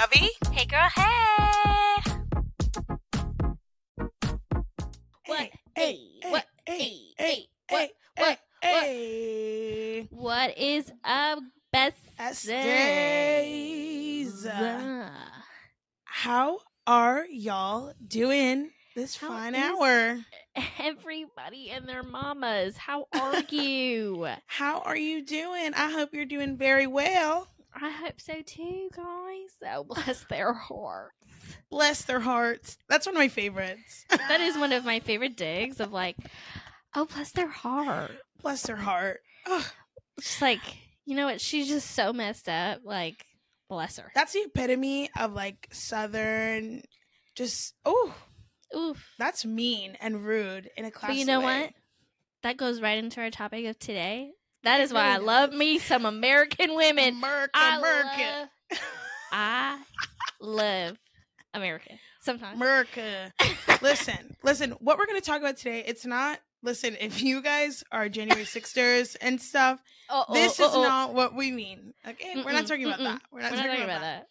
Govey. Hey, girl, hey. What? Hey, what? Hey, Hey, hey, what? hey, What? hey. What is up, best Best days? days. How are y'all doing this How fine hour? Everybody and their mamas, how are you? How are you doing? I hope you're doing very well. I hope so too, guys. Oh, bless their heart. Bless their hearts. That's one of my favorites. That is one of my favorite digs of like, oh, bless their heart. Bless their heart. Ugh, Just like, you know what? She's just so messed up. Like, bless her. that's the epitome of like Southern, just, oh, Oof. that's mean and rude in a class. But you know way. what? That goes right into our topic of today. That is why I love me some American women. America, I America. love, I love America. Sometimes. America. listen, listen. What we're gonna talk about today? It's not. Listen, if you guys are January Sixers and stuff, Oh, oh, this oh, is not what we mean. Okay, we're not talking about mm-mm. that. We're not, We're not talking about that.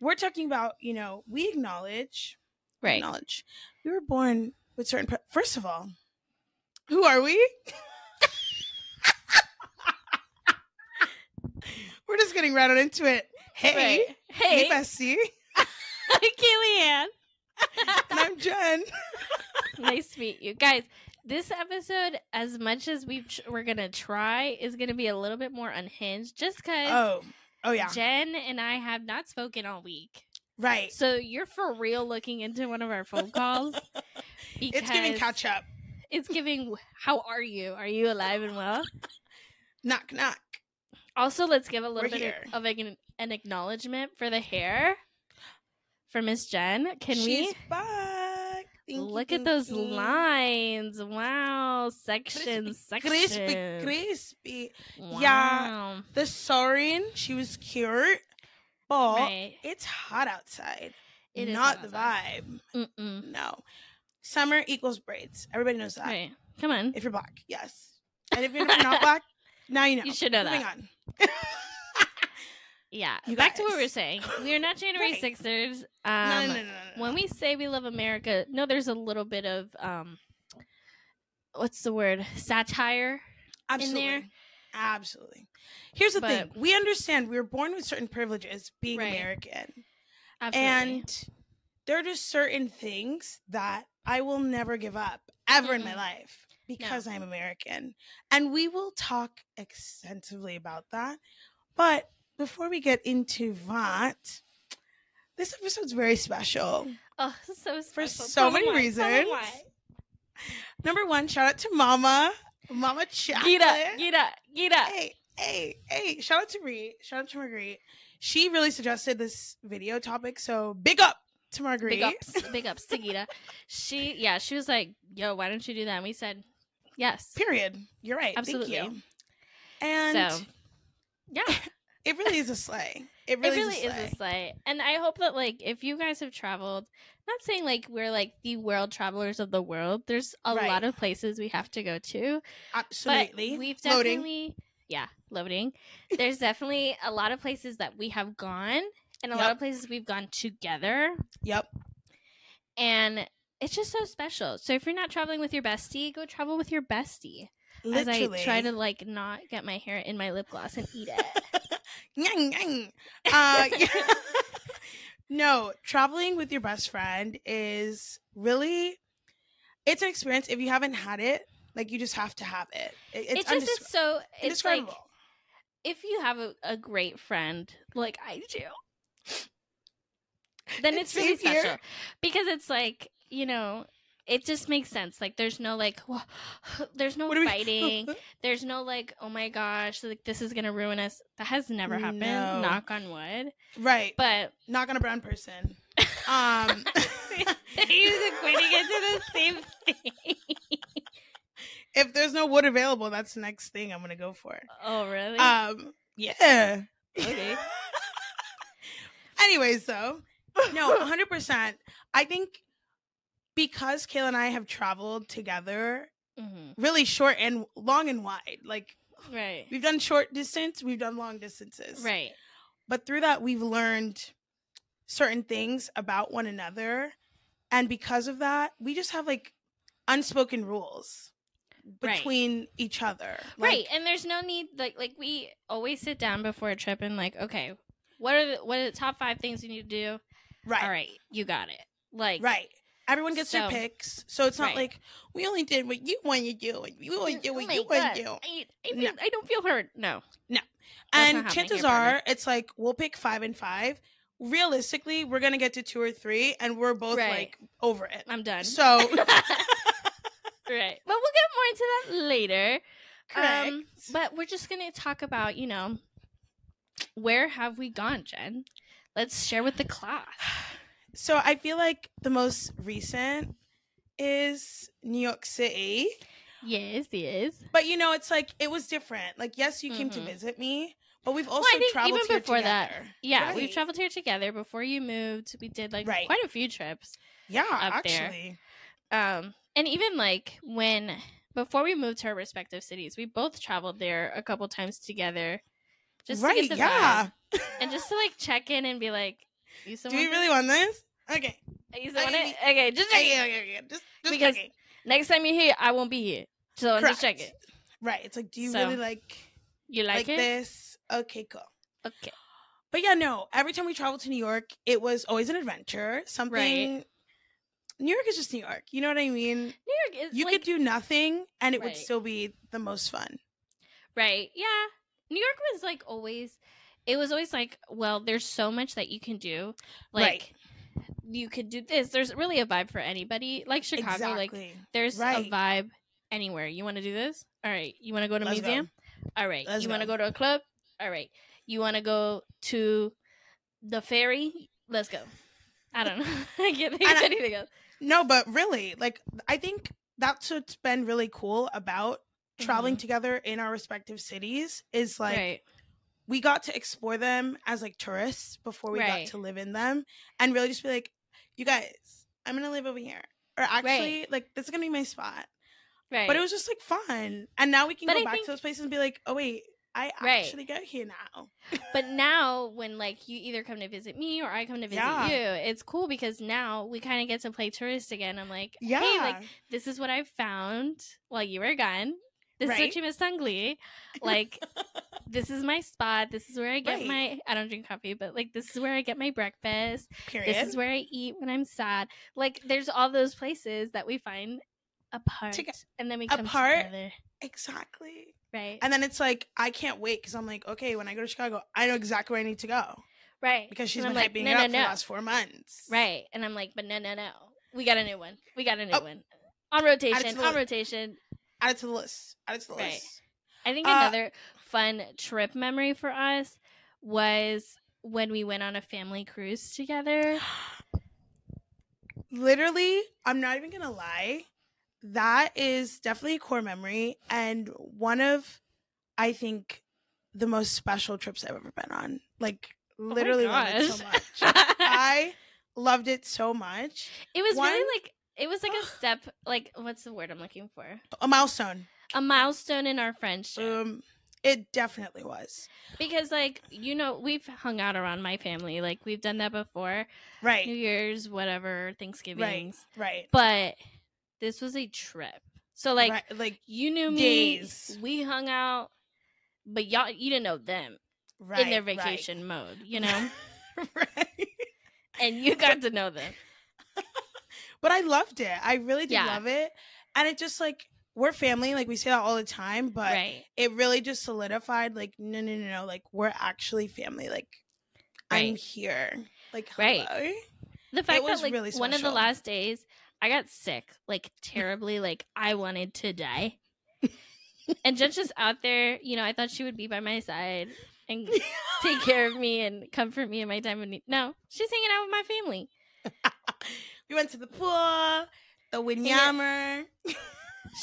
We're talking about you know we acknowledge Right. acknowledge we were born with certain. Pre- First of all, who are we? we're just getting right on into it. Hey, Right. hey, Hey, Bessie, Kellyanne. and I'm Jen. nice to meet you. Guys, this episode, as much as we we're going to try, is going to be a little bit more unhinged just because Oh, oh yeah, Jen and I have not spoken all week. right. So you're for real looking into one of our phone calls. It's giving catch up. It's giving. How are you? Are you alive and well? Knock knock. Also, let's give a little We're bit here. of, an, an acknowledgement for the hair for Miss Jen. Can She's we back. Thank you, look at those you. lines? Wow, section, section, Crispy, crispy. Wow. Yeah. The Sorin, she was cute, but right. it's hot outside. It not the outside. vibe. Mm-mm. No. Summer equals braids. Everybody knows that. Right. Come on. If you're black, yes. And if you're not black, now you know. You should know Moving that. on. Yeah. You Back to what we were saying. We are not January Right. Sixers. no, Um, no, no, no, no. when we say we love America, no, there's a little bit of um, what's the word? Satire. Absolutely. there. Absolutely. Here's the thing. We understand we were born with certain privileges being Right. American. Absolutely. And there are just certain things that I will never give up ever in my life because I'm American. And we will talk extensively about that. But before we get into that, this episode's very special. oh, so special. For so Tell many why. Reasons. Number one, shout out to Mama. Mama Chocolate. Gita, Gita, Gita. Hey, hey, hey. Shout out to Marguerite. Shout out to Marguerite. She really suggested this video topic. So big up to Marguerite. Big ups, big ups to Gita. She, yeah, she was like, "Yo, why don't you do that?" And we said, "Yes." Period. You're right. Absolutely. Thank you. And So, yeah, it really is a sleigh. It it really, really is, a is sleigh. a sleigh. And I hope that, like, if you guys have traveled, not saying like we're like the world travelers of the world. There's a Right. lot of places we have to go to. Absolutely. But we've Loading. definitely, yeah, loading. There's definitely a lot of places that we have gone, and a lot of places we've gone together, Yep. and it's just so special. So if you're not traveling with your bestie, go travel with your bestie. Literally. As I try to like not get my hair in my lip gloss and eat it. Uh, no, traveling with your best friend is really it's an experience. If you haven't had it, like you just have to have it. It- It it's just undescri- so. It's like if you have a, a great friend like I do, then it's really Same here. special because it's like you know. It just makes sense. Like, there's no like, there's no we- fighting. there's no like, oh my gosh, like this is gonna ruin us. That has never happened. No. Knock on wood. right. But knock on a brown person. Um he was equating it to the same thing. if there's no wood available, that's the next thing I'm gonna go for. Oh really? Um yeah. okay. Anyways, though, no, 100%. I think because Kayla and I have traveled together hmm really short and long and wide, like Right. we've done short distance, we've done long distances. Right. But through that, we've learned certain things about one another. And because of that, we just have like unspoken rules Right. between each other. right, and there's no need like like we always sit down before a trip and like, okay, what are the what are the top five things you need to do? Right. All right, you got it. Like Right. Everyone gets So- their picks. So it's not Right. like we only did what you want to do and to do Oh what my you want to do. I, I, No. I don't feel hurt. No. That's And chances are it's like we'll pick five and five. Realistically, we're gonna get to two or three and we're both Right. like over it. I'm done. So right. But we'll get more into that later. correct. Um, but we're just gonna talk about, you know, where have we gone, Jen? Let's share with the class. so I feel like the most recent is New York City. Yes, yes. But you know, it's like it was different. Like, yes, you came to Mhm. visit me, but we've also Well, traveled even before that, together. Yeah, we've traveled here together. Before you moved, we did like Right. quite a few trips. Yeah, up there. actually. Um, and even like when before we moved to our respective cities, we both traveled there a couple times together, just right, to get the yeah. and just to like check in and be like, "You still Do we want really want this? Okay. You still want it? Okay, just check Okay, it. okay, okay. Just, just Because- checking. Next time you're here, I won't be here, so I'm just check it. Right. It's like, do you So, really like You like, like, it? this? Okay, cool. Okay. But yeah, no. Every time we traveled to New York, it was always an adventure. Something. Right. New York is just New York. You know what I mean? New York is You like, could do nothing, and it would still be the most fun. Right. Yeah. New York was like always it was always like, well, there's so much that you can do. Like Right. you could do this. There's really a vibe for anybody. Like Chicago, like there's Right. a vibe anywhere. You want to do this? All right. You want to go to a Let's go. museum? All right. Let's you want to go. to a club? All right. You want to go to the ferry? Let's go. I don't know. I can't think of anything else. No, but really, like I think that's what's been really cool about traveling Mhm. together in our respective cities is like right. We got to explore them as like tourists before we Right. got to live in them and really just be like, you guys, I'm gonna live over here. Or actually, like this is gonna be my spot. Right. But it was just like fun. And now we can But go I back think- to those places and be like, oh wait, I Right. actually get here now. But now, when like you either come to visit me or I come to visit Yeah. you, it's cool because now we kind of get to play tourist again. I'm like, Yeah. hey, like this is what I found while you were gone. This is what you missed on Glee. Like, this is my spot. This is where I get Right. my. I don't drink coffee, but like this is where I get my breakfast. Period. This is where I eat when I'm sad. Like, there's all those places that we find apart, Toge- and then we come apart? together, exactly. right? And then it's like I can't wait because I'm like, okay, when I go to Chicago, I know exactly where I need to go right. because she's And been I'm like, hyping no, it no, up for the last four months. Right. And I'm like, but no, no, no. We got a new one. We got a new Oh. one. On rotation, the on rotation. Add it to the list. Add it to the Right. list. I think Uh, another fun trip memory for us was when we went on a family cruise together. Literally, I'm not even gonna lie. That is definitely a core memory and one of, I think, the most special trips I've ever been on. Like literally loved it so much. I loved it so much. it was One- really like it was like a step like what's the word I'm looking for? A milestone. A milestone in our friendship. Um, it definitely was. because like, you know, we've hung out around my family. Like we've done that before. Right. New Year's, whatever, Thanksgivings. Right. But this was a trip. So like right. like You knew me. Days. We hung out, but y'all you didn't know them right in their right. vacation mode, you know, right. and you got to know them. But I loved it. I really did Yeah. love it. And it just like we're family, like we say that all the time, but right, it really just solidified like no no no no, like we're actually family. Like I'm here. Like Right. hello. the fact that like really one of the last days I got sick, like terribly, like I wanted to die. and Jen's just out there, you know. I thought she would be by my side and take care of me and comfort me in my time of need. No, she's hanging out with my family. We went to the pool, the Windjammer.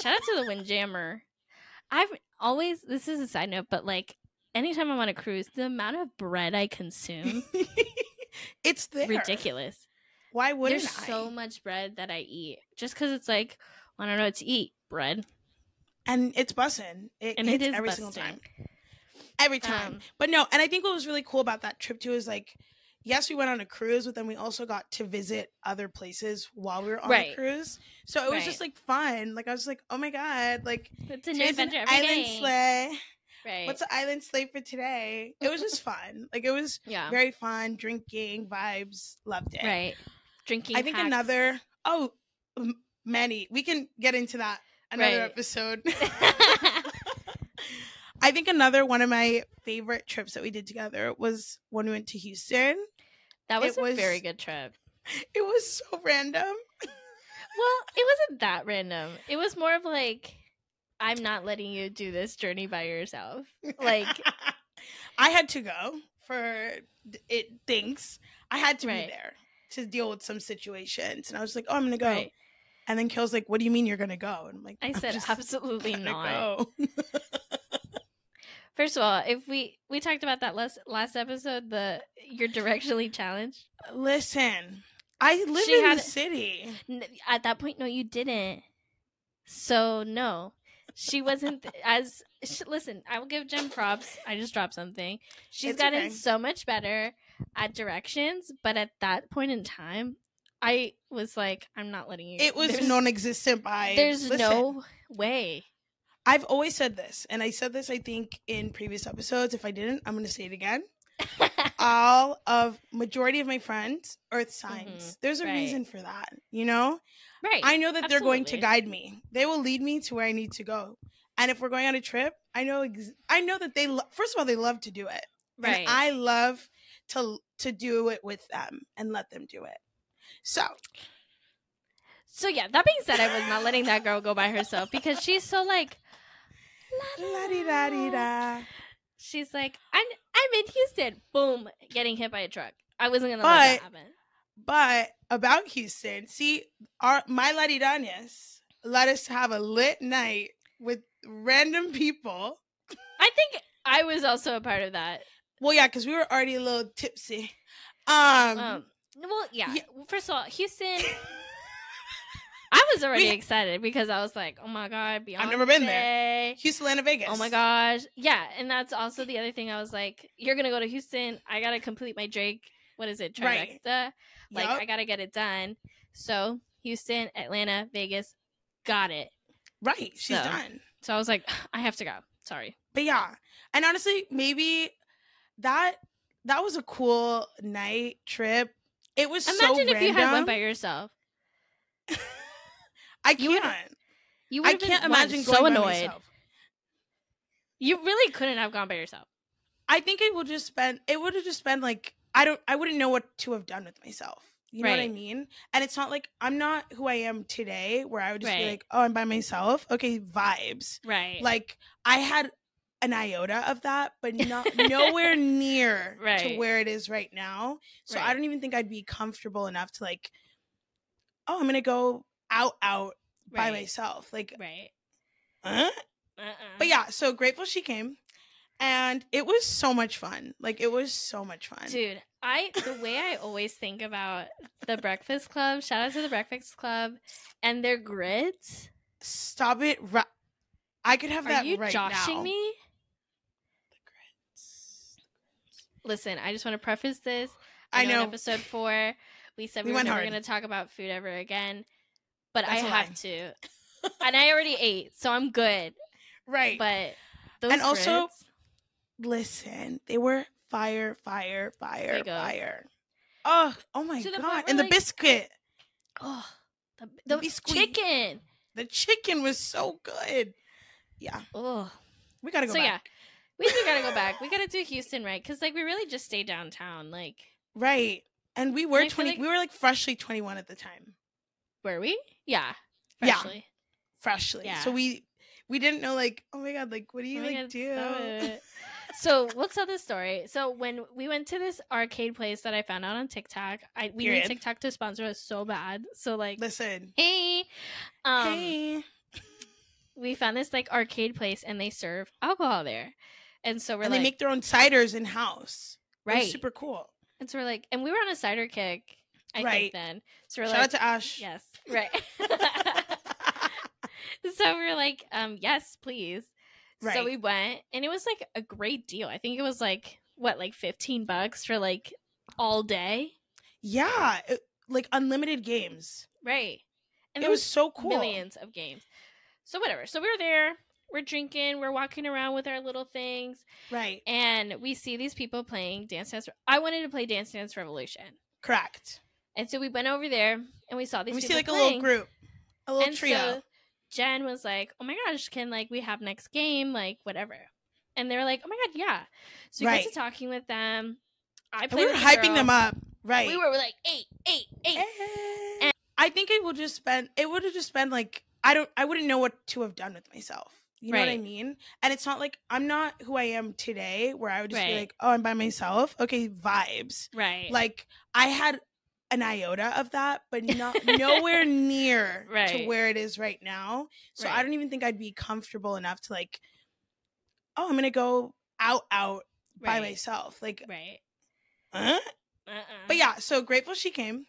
Shout out to the Windjammer. I've always this is a side note, but like anytime I'm on a cruise, the amount of bread I consume it's there. ridiculous. Why wouldn't There's I? so much bread that I eat just because it's like I don't know what to eat. Bread and it's bussin'. It and it is every busting. single time. Every time. Um, but no, and I think what was really cool about that trip too is like, yes, we went on a cruise, but then we also got to visit other places while we were on Right. the cruise. So it was just like fun. Like I was like, oh my god, like It's a new today's an adventure every island day. sleigh. Right. What's the island sleigh for today? It was just fun. Like it was yeah. very fun, drinking vibes, loved it. Right. Drinking. I think hacks. another oh m- many. We can get into that another Right. episode. I think another one of my favorite trips that we did together was when we went to Houston. That was It a very good trip. It was so random. Well, it wasn't that random. It was more of like, I'm not letting you do this journey by yourself. Like, I had to go for it things. I had to Right. be there to deal with some situations, and I was like, "Oh, I'm gonna go." right. And then Kill's like, "What do you mean you're gonna go?" And I'm like, I "I'm said absolutely not. Go." First of all, if we we talked about that last last episode, the you're directionally challenged. Listen, I live She in had- the city. At that point, no, you didn't. So no, she wasn't th- as. Sh- listen, I will give Jen props. I just dropped something. She's It's gotten okay. so much better at directions, but at that point in time, I was like, I'm not letting you. It was there's, non-existent by. There's listen, no way. I've always said this, and I said this I think in previous episodes. If I didn't, I'm gonna say it again. All of majority of my friends, Earth signs. There's a Mm-hmm. right. reason for that, you know. right. I know that they're going to guide me. They will lead me to where I need to go. And if we're going on a trip, I know ex- I know that they lo- first of all they love to do it. right. And I love to to do it with them and let them do it. So, so yeah. That being said, I was not letting that girl go by herself because she's so like. La di da di da. She's like, I'm I'm in Houston. Boom, getting hit by a truck. I wasn't gonna let that But- happen. But about Houston, see, our my Ladidanas let us have a lit night with random people. I think I was also a part of that. Well, yeah, because we were already a little tipsy. Um, Um, well, yeah. yeah. First of all, Houston. I was already We- excited because I was like, "Oh my god, Beyonce!" I've never been there. Houston, Atlanta, Vegas. Oh my gosh, yeah, and that's also the other thing. I was like, "You're gonna go to Houston. I gotta complete my Drake. What is it, Right. Like, Yup. I gotta get it done." So Houston, Atlanta, Vegas, got it. right, she's So. done. So I was like, I have to go. Sorry. But yeah, and honestly, maybe that that was a cool night trip. It was so Imagine if you had random. went by yourself. I can't. You you I can't imagine so going by annoyed. myself. You really couldn't have gone by yourself. I think it would just been it would have just been like I don't I wouldn't know what to have done with myself. You know what I mean? And it's not like I'm not who I am today where I would just be like, "Oh, I'm by myself." Okay, vibes. Right. Like I had an iota of that, but not nowhere near to where it is right now. So I don't even think I'd be comfortable enough to like oh, I'm going to go out out by myself. Like, Right. huh? Uh-uh. But yeah, so grateful she came. And it was so much fun. Like it was so much fun. Dude, I the way I always think about the Breakfast Club, shout out to the Breakfast Club and their grits. Stop it. Ri- I could have Are that you right joshing now. me? Listen, I just want to preface this. I in know. episode four, we said we, We were never going to talk about food ever again, but I That's a have to, and I already ate, so I'm good. Right. But those And also- Listen, they were fire, fire, fire, fire. Oh, oh my To the point god! where, And the biscuit, oh, the, The the chicken. the chicken was so good. Yeah, Oh, we gotta go so back. yeah, we do gotta go back. We gotta do Houston right because like we really just stayed downtown. Like, Right. And we were I feel twenty. like- we were like freshly twenty one at the time. were we? Yeah, Yeah. freshly. Freshly. Yeah. So we we didn't know like oh my god like what do you Oh like God, do? stop. So we'll tell this story. So when we went to this arcade place that I found out on TikTok, I we Period. need TikTok to sponsor us so bad. So like, Listen. hey, um, hey. we found this like arcade place and they serve alcohol there, and so we're and like, they make their own ciders in house. right, Super cool. and so we're like, and we were on a cider kick, I Right. think then. So we're Shout like, out to Ash. yes, right. so we are like, um, yes, please. Right. So we went, and it was like a great deal. I think it was like what, like fifteen bucks for like all day. Yeah, it- like unlimited games. Right. And it there was so cool. millions of games. So whatever. So we were there. We're drinking. We're walking around with our little things, Right. and we see these people playing Dance Dance. I wanted to play Dance Dance Revolution, Correct. And so we went over there and we saw these. And we see like a little group, a little and trio. so Jen was like, "Oh my gosh, can like we have next game, like whatever?" And they were like, "Oh my god, yeah." So we Right. got to talking with them. I and we were hyping them up. Right. We were like eight, eight, eight. Eh. I think it would just been it would have just been like I don't I wouldn't know what to have done with myself. You know what I mean? And it's not like I'm not who I am today where I would just be like, "Oh, I'm by myself." Okay, vibes. Right. Like I had an iota of that, but not nowhere near to where it is right now. So I don't even think I'd be comfortable enough to like oh, I'm to go out out by myself. Like right. huh? Uh-uh. But yeah, so grateful she came.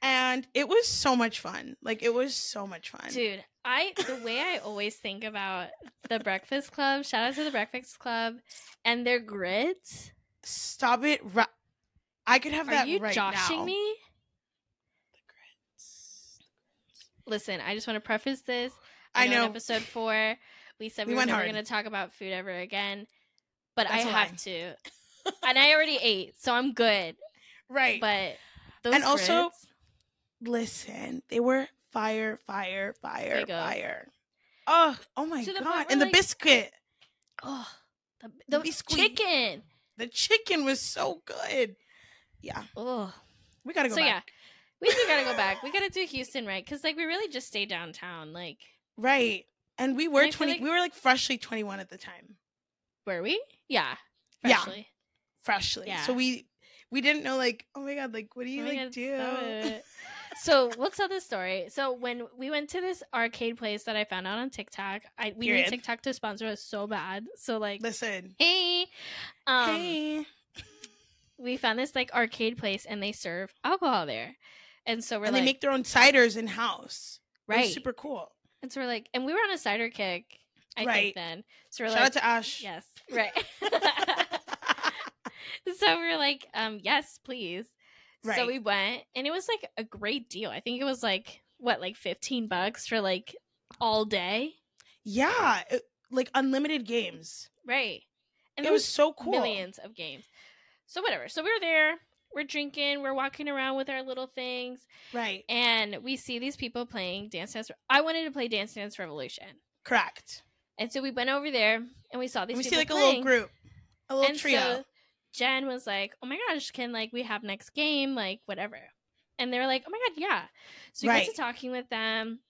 And it was so much fun. Like it was so much fun. Dude, I the way I always think about the Breakfast Club, shout out to the Breakfast Club and their grits. Stop it. Ri- I could have Are that you right joshing now. me? Listen, I just want to preface this. I in know. episode four, we said we, We were never going to talk about food ever again, but That's I have to, and I already ate, so I'm good. Right. But those And also- Listen, they were fire, fire, fire, fire. Oh, oh my To the point god! where, And the biscuit, oh, the, The the chicken. the chicken was so good. Yeah, Oh, we gotta go so back. yeah, we do gotta go back. We gotta do Houston right because like we really just stay downtown. Like, Right. And we were feel twenty. like- we were like freshly twenty one at the time, were we? Yeah, Yeah. freshly. freshly. Yeah. So we we didn't know like oh my god like what do you Oh like God, do? So we'll tell this story. So when we went to this arcade place that I found out on TikTok, I we Period. need TikTok to sponsor us so bad. So like, Listen, hey, um, hey, we found this like arcade place and they serve alcohol there, and so we're and like, they make their own ciders in house. right, super cool. and so we're like, and we were on a cider kick, I Right. think then. So we're Shout like, out to Ash. yes, right. so we are like, um, yes, please. So we went, and it was like a great deal. I think it was like what, like fifteen bucks for like all day, yeah, it- like unlimited games. right? And it there was so cool. millions of games. So whatever. So we were there. We're drinking. We're walking around with our little things, Right. and we see these people playing Dance Dance. I wanted to play Dance Dance Revolution, Correct. and so we went over there, and we saw these. And we see like a little group, a little and trio. so Jen was like, "Oh my gosh, can like we have next game, like whatever?" And they were like, "Oh my god, yeah." So we got to talking with them.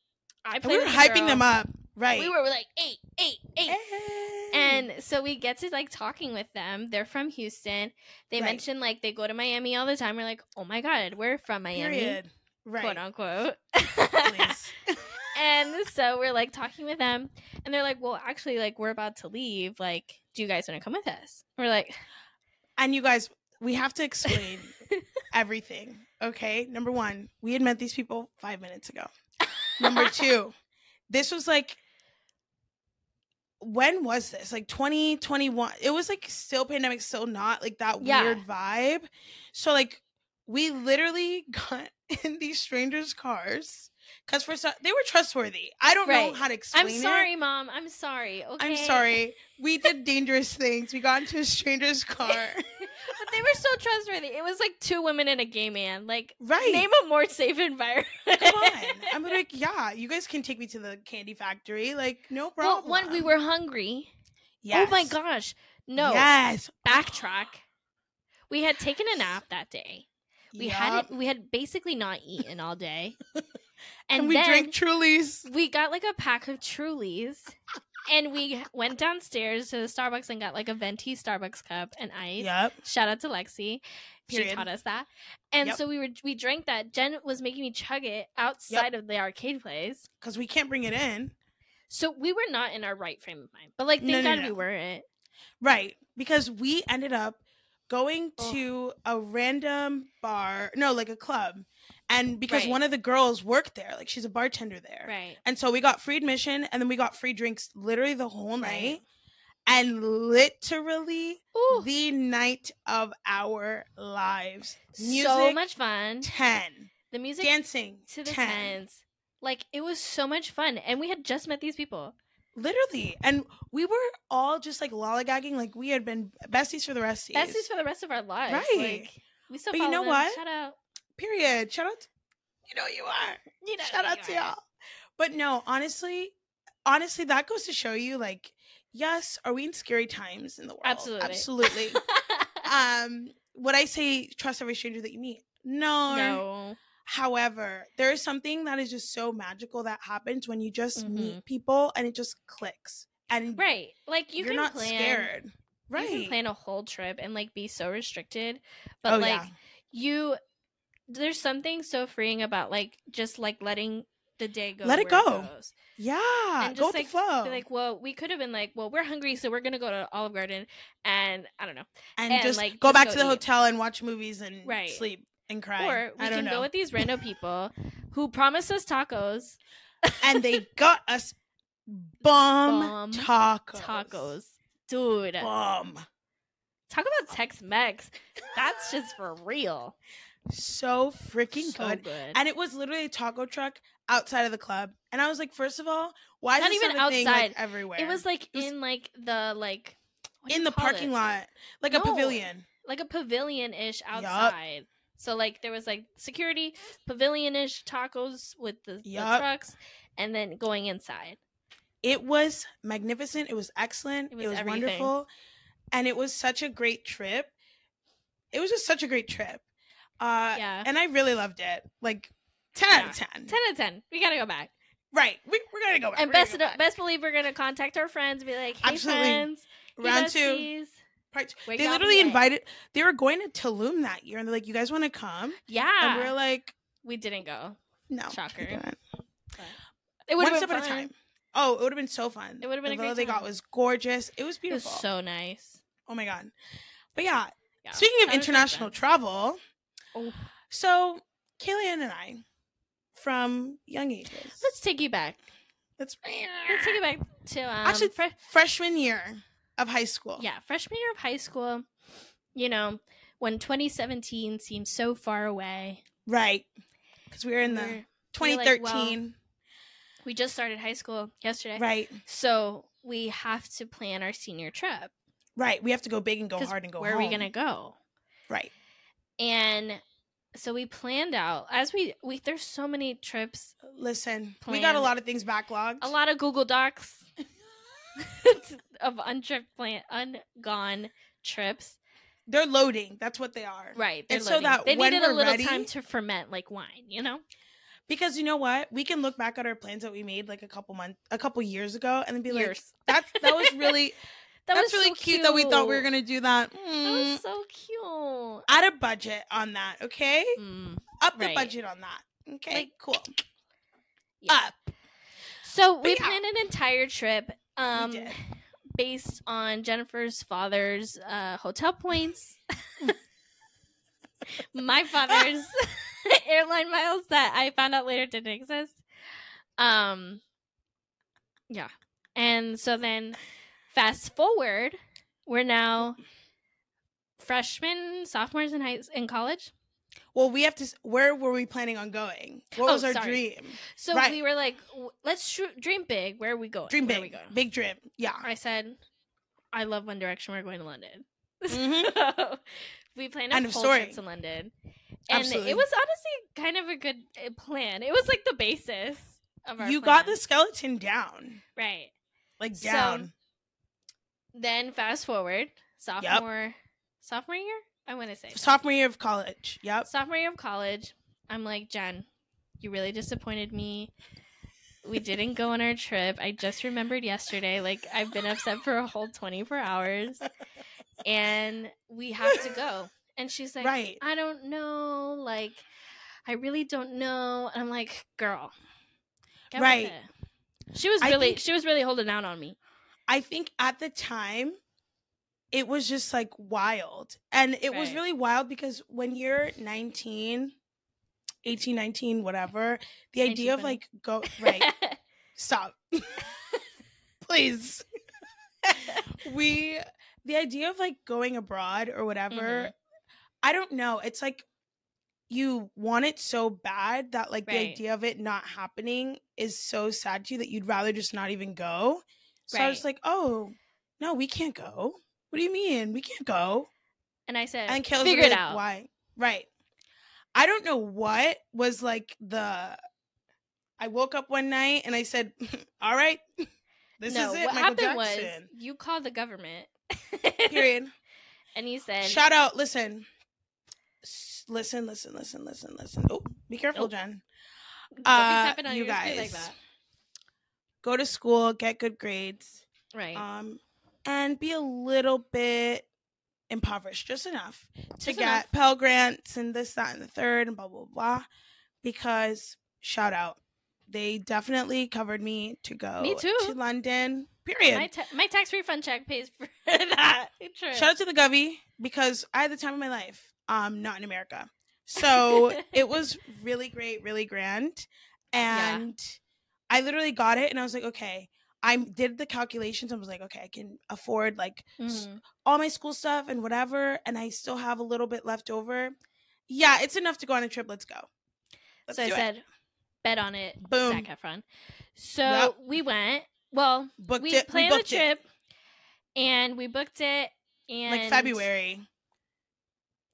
I we were hyping girl. them up. Right. We were like eight, eight, eight. Hey. And so we get to like talking with them. They're from Houston. They Right. mentioned like they go to Miami all the time. We're like, oh my god, we're from Miami, period. Right. quote unquote. And so we're like talking with them, and they're like, well, actually, like we're about to leave. Like, do you guys want to come with us? We're like, and you guys, we have to explain everything. Okay. Number one, we had met these people five minutes ago. Number two, this was like when was this? Like 2021. It was like still pandemic, still not like that Yeah. weird vibe. So like we literally got in these strangers' cars because for some they were trustworthy. I don't know how to explain I'm it. sorry, mom. I'm sorry. Okay. I'm sorry. We did dangerous things. We got into a stranger's car. But they were so trustworthy. It was like two women and a gay man. Like, right. name a more safe environment. Come on. I'm like, yeah, you guys can take me to the candy factory. Like, no problem. well, when we were hungry. yes. Oh my gosh. No. Yes. Backtrack. We had taken a nap that day. We Yup. hadn't. We had basically not eaten all day, and, And, we drank Trulies. we got like a pack of Trulies, and we went downstairs to the Starbucks and got like a venti Starbucks cup and ice. Yep. Shout out to Lexi. She taught us that. And Yep. so we were we drank that. Jen was making me chug it outside of the arcade place. Because we can't bring it in. So we were not in our right frame of mind. But like thank No, no, God we weren't. Right. Because we ended up going Ugh. to a random bar. No, like a club. And because Right. one of the girls worked there, like she's a bartender there. Right. And so we got free admission and then we got free drinks literally the whole Right. night. and literally Ooh, the night of our lives. so much fun. 10. The music Dancing to the 10. tens. Like it was so much fun, and we had just met these people. Literally. And we were all just like lollygagging like we had been besties for the rest of Besties for the rest of our lives. Right. Like, we still But you know them. what? Shout out. Period. Shout out. To, you know you are. You know Shout out to are. y'all. But no, honestly, honestly, that goes to show you like, yes, are we in scary times in the world? Absolutely. Absolutely. um, would I say trust every stranger that you meet? No. no. However, there is something that is just so magical that happens when you just Mhm. meet people and it just clicks. And Right. Like you you're can not plan scared. Right. You can plan a whole trip and like be so restricted. But oh, like yeah. you there's something so freeing about like just like letting the day go. Let it go. goes. Yeah. and Go just, with like, the flow. Like, well, we could have been like, well, we're hungry, so we're gonna go to Olive Garden and I don't know. and, and, just like, go just back go to the eat. hotel and watch movies and Right. sleep and cry. Or we can know. go with these random people who promised us tacos. and they got us bomb, Bomb tacos. Tacos. Dude. Bomb. Talk about Tex Mex. That's just for real. So freaking So good. good. And it was literally a taco truck outside of the club. And I was like, first of all, why Not is this even not a thing, like, outside. everywhere? it was like was- in like the like in the parking it? lot, like a pavilion. like a pavilion ish outside. So like there was like security, pavilion ish tacos with the, the trucks, and then going inside. It was magnificent. It was excellent. It It was was, wonderful. And it was such a great trip. It was just such a great trip. Uh, Yeah. And I really loved it. Like 10 out of 10. Ten out of ten. We gotta go back. Right. We, we're going to go back. And We're best back. best believe we're gonna contact our friends, and be like, hey Absolutely. friends, Round two. Part two. They literally invited, they were going to Tulum that year. And they're like, you guys want to come? Yeah. And we're like, we didn't go. no. Shocker. It would have step been at a fun. time. Oh, it would have been so fun. It would've been the a great they got was gorgeous. It was It was beautiful. so nice. oh my god. But yeah, Yeah. speaking of Shout out to our international travel, Oh. so Kaylee and I, from young ages, Let's take you back. let's Let's take it back to um, Actually, fre- freshman year of high school. yeah, freshman year of high school. You know, when 2017 seems so far away. right. Because we were in the we're- we're like, well, 2013, we just started high school yesterday, right, so we have to plan our senior trip. right. We have to go big and go hard and go. where are we gonna go? Right. And so we planned out as we we. There's so many trips, Listen, we got a lot of things backlogged. a lot of Google Docs of untrip plan ungone trips. They're loading. That's what they are. Right. And they're so loading. that they needed a little ready- time to ferment like wine, you know? Because you know what? We can look back at our plans that we made like a couple months, a couple years ago, and then be like, Years. "That that was really That that's was really so cute, that we thought we were gonna do that." That Mm. was so cute. Add a budget on that, okay? Mm, Up the budget on that. Okay, Like, cool. yeah. Up. So we yeah. planned an entire trip um based on Jennifer's father's uh hotel points. My father's airline miles that I found out later didn't exist. Um yeah. And so then fast forward, we're now freshmen, sophomores in high in college. Well, we have to. Where were we planning on going? What Oh, was our sorry. dream? So Right. we were like, let's sh- dream big. Where are we going? Dream are we big, going? big dream. Yeah. I said, I love One Direction. We're going to London. Mhm. we planned a whole story. trip to London, and Absolutely. it was honestly kind of a good uh, plan. It was like the basis of our. You got the skeleton down, right. like So- down. Then fast forward, sophomore, sophomore year. I want to say Sophomore year of college. Yep. sophomore year of college. I'm like Jen, you really disappointed me. We didn't go on our trip. I just remembered yesterday. Like I've been upset for a whole 24 hours, and we have to go. And she's like, Right. I don't know. Like, I really don't know. And I'm like, girl, Right. it." She was really, think- she was really holding out on me. I think at the time it was just like wild. And it was really wild because when you're 19, 18, 19, whatever, the 19, idea of like go right. Stop. Please. we the idea of like going abroad or whatever Mhm. i don't know it's like you want it so bad that like the idea of it not happening is so sad to you that you'd rather just not even go so i was like oh no we can't go what do you mean we can't go And I said, and Kayla's figure it like, out. why right i don't know what was like the i woke up one night and i said all right this no, is it what Michael happened was you called the government. period and he said, Shout out, listen. Listen, listen, listen, listen, listen. Oh, be careful, Nope. Jen. "Don't be Uh, on you guys, like that. Go to school, get good grades, Right. um, and be a little bit impoverished, just enough to Just get enough. Pell Grants and this, that, and the third, and blah, blah, blah. Because, shout out, they definitely covered me to go Me too. to London, period. my, ta- my tax refund check pays for that. trip. Shout out to the Govy because I had the time of my life. Um, not in America. So it was really great, really grand. Yeah. And I literally got it and I was like, okay. I did the calculations. I was like, okay, I can afford like Mhm. all my school stuff and whatever, and I still have a little bit left over. Yeah, it's enough to go on a trip. Let's go. Let's So I do it. said, bet on it, Boom. Zac Efron. So Yep. we went. Well, booked we it. We planned the booked it trip, and we booked it. And like February.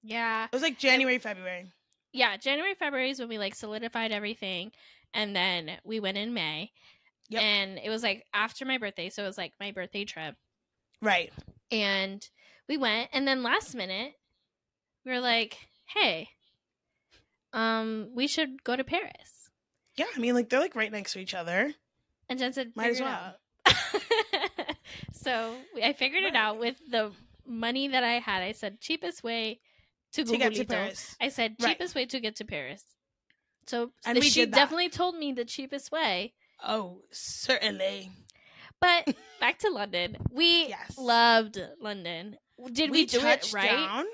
Yeah, It was like January, February. yeah. January, February is when we like solidified everything, and then we went in May. Yep. And it was like after my birthday, so it was like my birthday trip. Right. and we went and then last minute we were like hey um we should go to paris Yeah, I mean, like they're like right next to each other. and jen said Might as well." out." so i figured it out with the money that i had i said cheapest way to, To get to Paris. i said Right. cheapest way to get to paris so And she definitely told me the cheapest way Oh, certainly. but back to london we Yes. loved london did we, do it right down.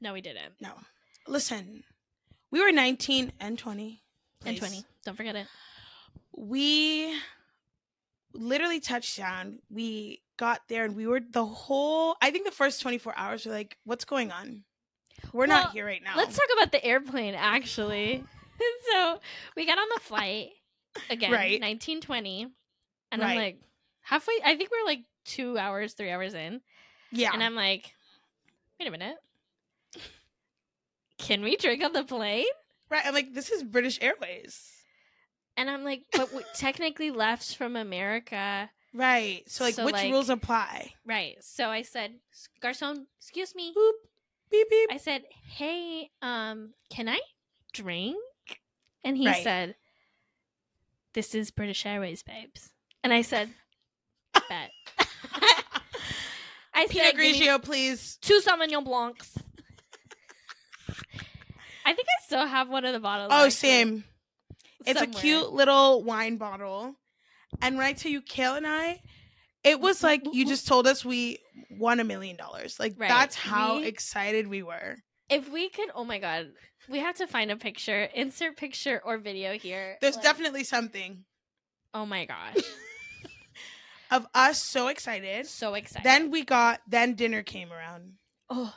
no we didn't No. Listen, we were 19 and 20. and 20 don't forget it We literally touched down. We got there and we were the whole, I think the first 24 hours were like, what's going on? We're Well, not here right now. Let's talk about the airplane, actually. so we got on the flight again, Right. 1920, and I'm like halfway. I think we're like two hours, three hours in, Yeah. and I'm like, wait a minute, can we drink on the plane? right. I'm like, this is British Airways. And I'm like, but we technically left from America, Right. So, like, So, which like- rules apply? right? So I said, garçon, excuse me. Boop. Beep, beep. I said, "Hey, um, can I drink?" And he Right. said, "This is British Airways, babes." And I said, "Bet." I Pinot said, "Give Grigio, please. two Sauvignon Blancs." I think I still have one of the bottles. Oh, actually, same. It's somewhere. a cute little wine bottle. And when I tell you, Kale and I, it was like you just told us we won a million dollars. Like Right. that's how We- excited we were. If we could, oh my god, we have to find a picture, insert picture or video here. There's Like, definitely something Oh my gosh, of us so excited. so excited. Then we got then dinner came around. Oh,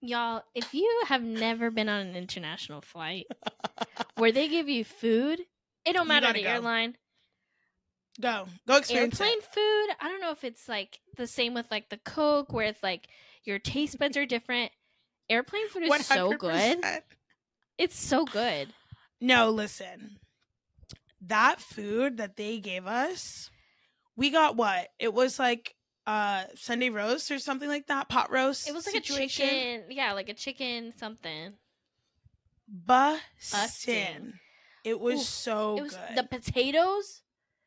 y'all, if you have never been on an international flight where they give you food, it don't matter the go. airline. Go. Go experience Airplane it. food, I don't know if it's like the same with like the Coke where it's like your taste buds are different. Airplane food is so good. It's so good. No, listen. That food that they gave us, we got what? It was like uh Sunday roast or something like that, pot roast. It was like situation. a chicken, yeah, like a chicken something. Bussin. Bussin'. It was so it was good. the potatoes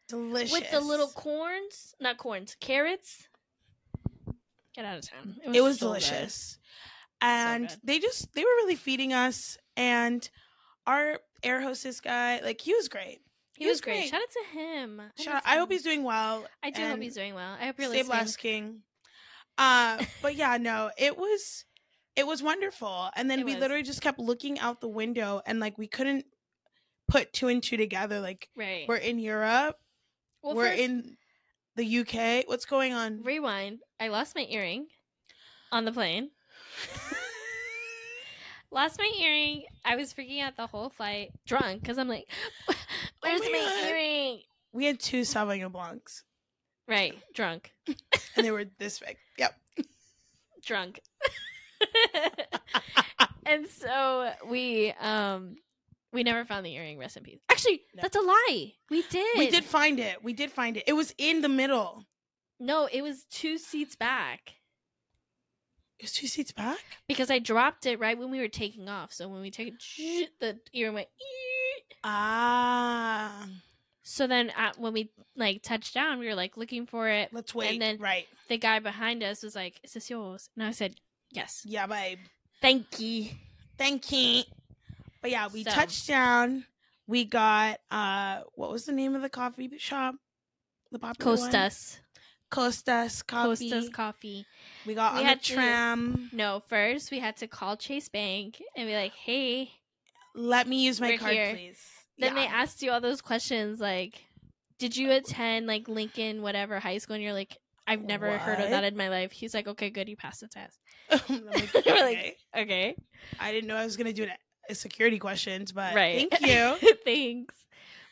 Delicious. with the little corns, not corns, carrots. Get out of town. It was so good. delicious. And good. they just they were really feeding us and our air hostess guy, like he was great. He, was great. Shout out to him. Shout out, I hope he's doing well. I do hope he's doing well. I hope you're Stay listening. blessed, King. Uh, but yeah, no, it was it was wonderful. And then It we was. literally just kept looking out the window and like we couldn't put two and two together. Like Right. we're in Europe, well, we're first, in the UK. What's going on? rewind. I lost my earring on the plane. lost my earring. I was freaking out the whole flight, drunk, because I'm like, "Where's my my, earring?" We had two Sauvignon Blancs, Right, drunk, and they were this big. Yep. drunk. and so we um we never found the earring. Rest in peace. Actually, No. that's a lie. We did. We did find it. We did find it. It was in the middle. No, it was two seats back. It was two seats back. because I dropped it right when we were taking off. So when we took it, the earring went. Ah, So then at, when we like touched down, we were like looking for it. let's wait. And then- right. The guy behind us was like, "Is this yours?" And I said, "Yes." Yeah, babe. Thank you. Thank you. But yeah, we So- touched down. We got uh, what was the name of the coffee shop? The popular one? Costas. Costas coffee. Costas coffee. we got We on the had to- tram. No, first we had to call Chase Bank and be like, "Hey." Let me use my card, here. please. Then they asked you all those questions like, "Did you attend like Lincoln whatever high school?" And you're like, "I've never heard of that in my life." He's like, "Okay, good, you passed the test." Like, We're okay. like, Okay. I didn't know I was gonna do it. Security questions, but right. thank you. Thanks.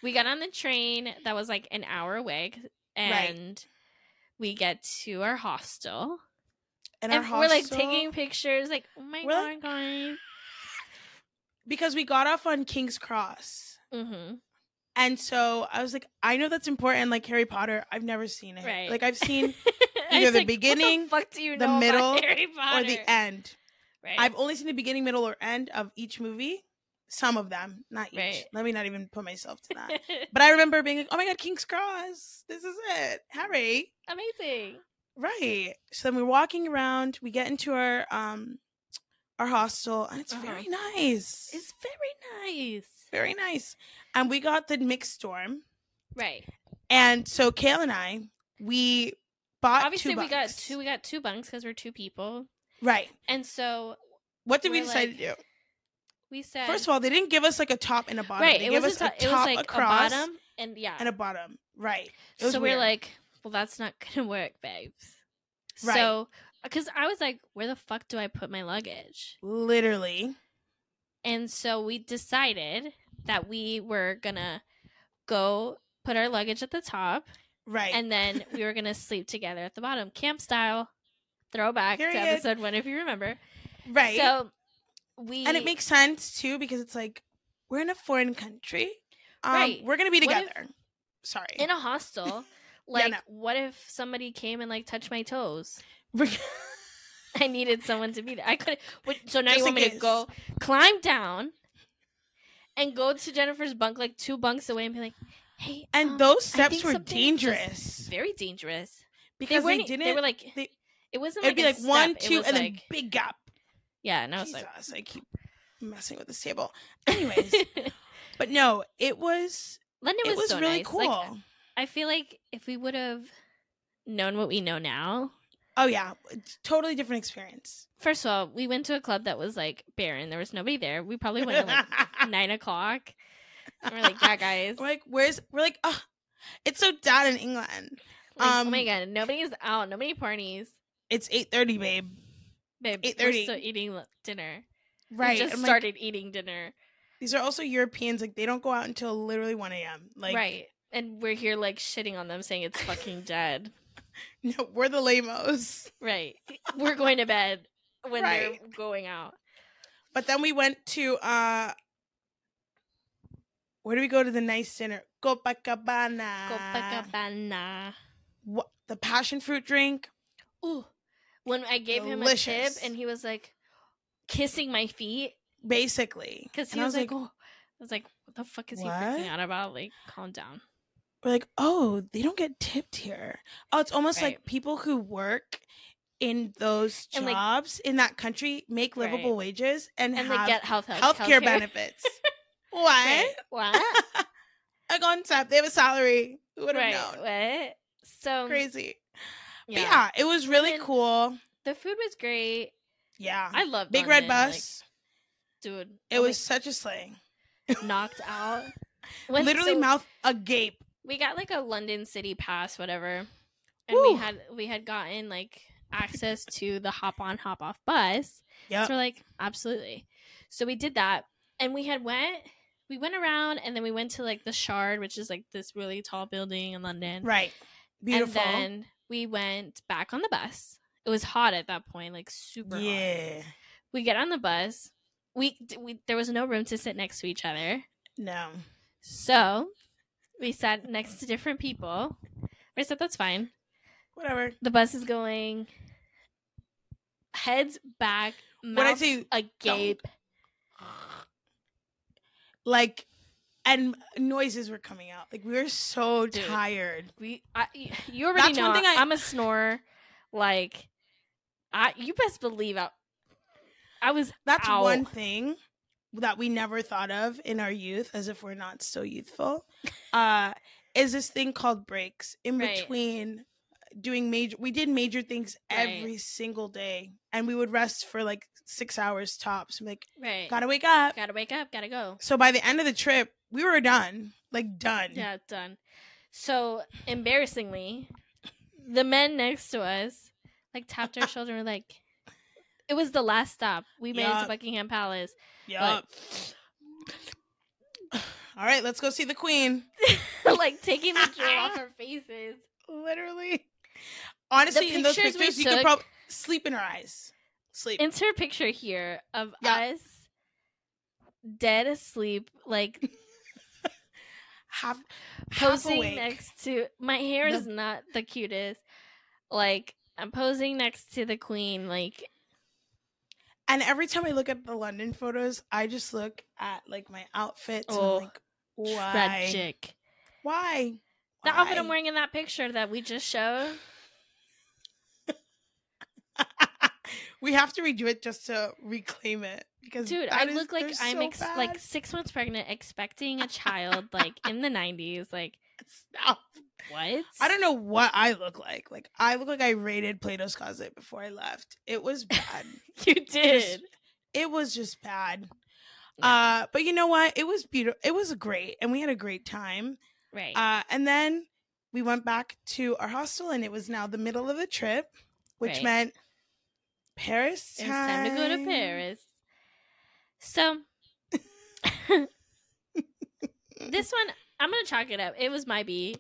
We got on the train that was like an hour away, and we get to our hostel, And, and our we're like taking pictures. Like, oh my god, like- because we got off on King's Cross. Mm-hmm. And so I was like, I know that's important, like Harry Potter. I've never seen it. Right. Like I've seen Either the like, beginning, the fuck do you the middle, or the end. Right. I've only seen the beginning, middle, or end of each movie. Some of them, not each. Right. Let me not even put myself to that. but I remember being like, "Oh my god, King's Cross! This is it, Harry!" Amazing. Right. So then we're walking around. We get into our um our hostel, and it's Uh-huh. very nice. It's very nice. very nice. And we got the mixed dorm. Right. And so Kale and I, we bought Obviously, two we got two. We got two bunks because we're two people, Right. and so What did we decide like, to do? we said First of all, they didn't give us like a top and a bottom. right. They It gave us a, a, to- it was top like across a bottom and yeah, and a bottom. Right. So we're like, well, that's not gonna work, babes. Right. So, because I was like, where the fuck do I put my luggage? literally. And so we decided that we were gonna go put our luggage at the top, Right. and then we were gonna sleep together at the bottom, camp style. Throwback Period. to episode one, if you remember. right. So we and it makes sense too because it's like we're in a foreign country. Um, Right. We're gonna be What if- together. Sorry. in a hostel. Like, no. what if somebody came and like touched my toes? I needed someone to be there. I could. What, so now Just you want me to go climb down and go to Jennifer's bunk, like two bunks away, and be like, "Hey." and um, those steps were dangerous Very dangerous. because they they, didn't. They were like. they- it wasn't. it'd like be like one, step, two, was and then like, big gap. yeah. And I was Jesus, I keep messing with this table. Anyways, but no, it was London it was, was so really nice. cool. Like, I feel like if we would have known what we know now, oh yeah, it's totally different experience. First of all, we went to a club that was like barren. There was nobody there. We probably went at like nine o'clock. And we're like, yeah, guys. We're like, where's? We're like, oh, it's so down in England. Like, um, oh my god, nobody's out. Nobody parties. It's eight thirty, babe. Babe, we're 8:30. still eating dinner. Right. We just I'm like, started eating dinner. these are also Europeans. Like they don't go out until literally one a.m. Like right. And we're here like shitting on them saying it's fucking dead. No, we're the lamos. right. We're going to bed when they're going out. But then we went to uh where do we go to the nice dinner? Copacabana. Copacabana. What the passion fruit drink? Ooh. When I gave him a Delicious. tip and he was like kissing my feet Basically. because he I was, like, oh, I was like, what the fuck is he freaking out about? Like, calm down. we're like, oh, they don't get tipped here. Oh, it's almost Right. like people who work in those And, like- jobs in that country make livable Right. wages and, And have they get health, health healthcare healthcare. benefits. Why? What? Right. What? a concept. They have a salary. Who would have right. known? What? So Crazy. Yeah. yeah, it was really cool. The food was great. Yeah. I love Big red London, like, bus. dude. it oh was such a slaying. knocked out. When- Literally so mouth agape. We got like a London City pass, whatever, and Woo. we had we had gotten like access to the hop on, hop off bus. Yep. So we're like, absolutely. So we did that, and we had went. We went around, and then we went to like the Shard, which is like this really tall building in London. right. Beautiful. And then we went back on the bus. It was hot at that point, like super hot. yeah. We get on the bus. We, we there was no room to sit next to each other, No. so we sat next to different people. I said that's fine. Whatever. The bus is going heads back, What I mouth say? agape. Like, and noises were coming out. Like we were so Dude. tired. We, I, you already That's know one thing I- I'm a snorer. Like, I, you best believe I, I was. That's out. one thing that we never thought of in our youth, as if we're not so youthful. Uh, is this thing called breaks in Right. between doing major? We did major things Right. every single day, and we would rest for like six hours tops. I'm like, Right. gotta wake up. Gotta wake up. Gotta go. So by the end of the trip, we were done. Like done. Yeah, done. So embarrassingly, the men next to us like tapped our shoulder and were like, it was the last stop. We made it to Buckingham Palace. Yup. All right, let's go see the queen. like taking the drill off her faces. Literally. Honestly, in those pictures you could probably sleep in her eyes. Sleep. Insert picture here of Yeah. us dead asleep, like half, half posing awake. next to my hair The- is not the cutest. Like I'm posing next to the queen, like And every time I look at the London photos, I just look at like my outfits Oh, like, why? tragic. Why? The outfit I'm wearing in that picture that we just showed. we have to redo it just to reclaim it because Dude, I is- look like I'm so ex- like six months pregnant, expecting a child, like in the '90s. Like Stop. what? I don't know what I look like. Like I look like I raided Plato's closet before I left. It was bad. You did. it was just bad. Yeah. Uh, but you know what? It was beautiful. It was great, and we had a great time. right. Uh, and then we went back to our hostel, and it was now the middle of the trip, which Right. meant Paris. It was time to go to. Paris. So this one, I'm gonna chalk it up. It was my B.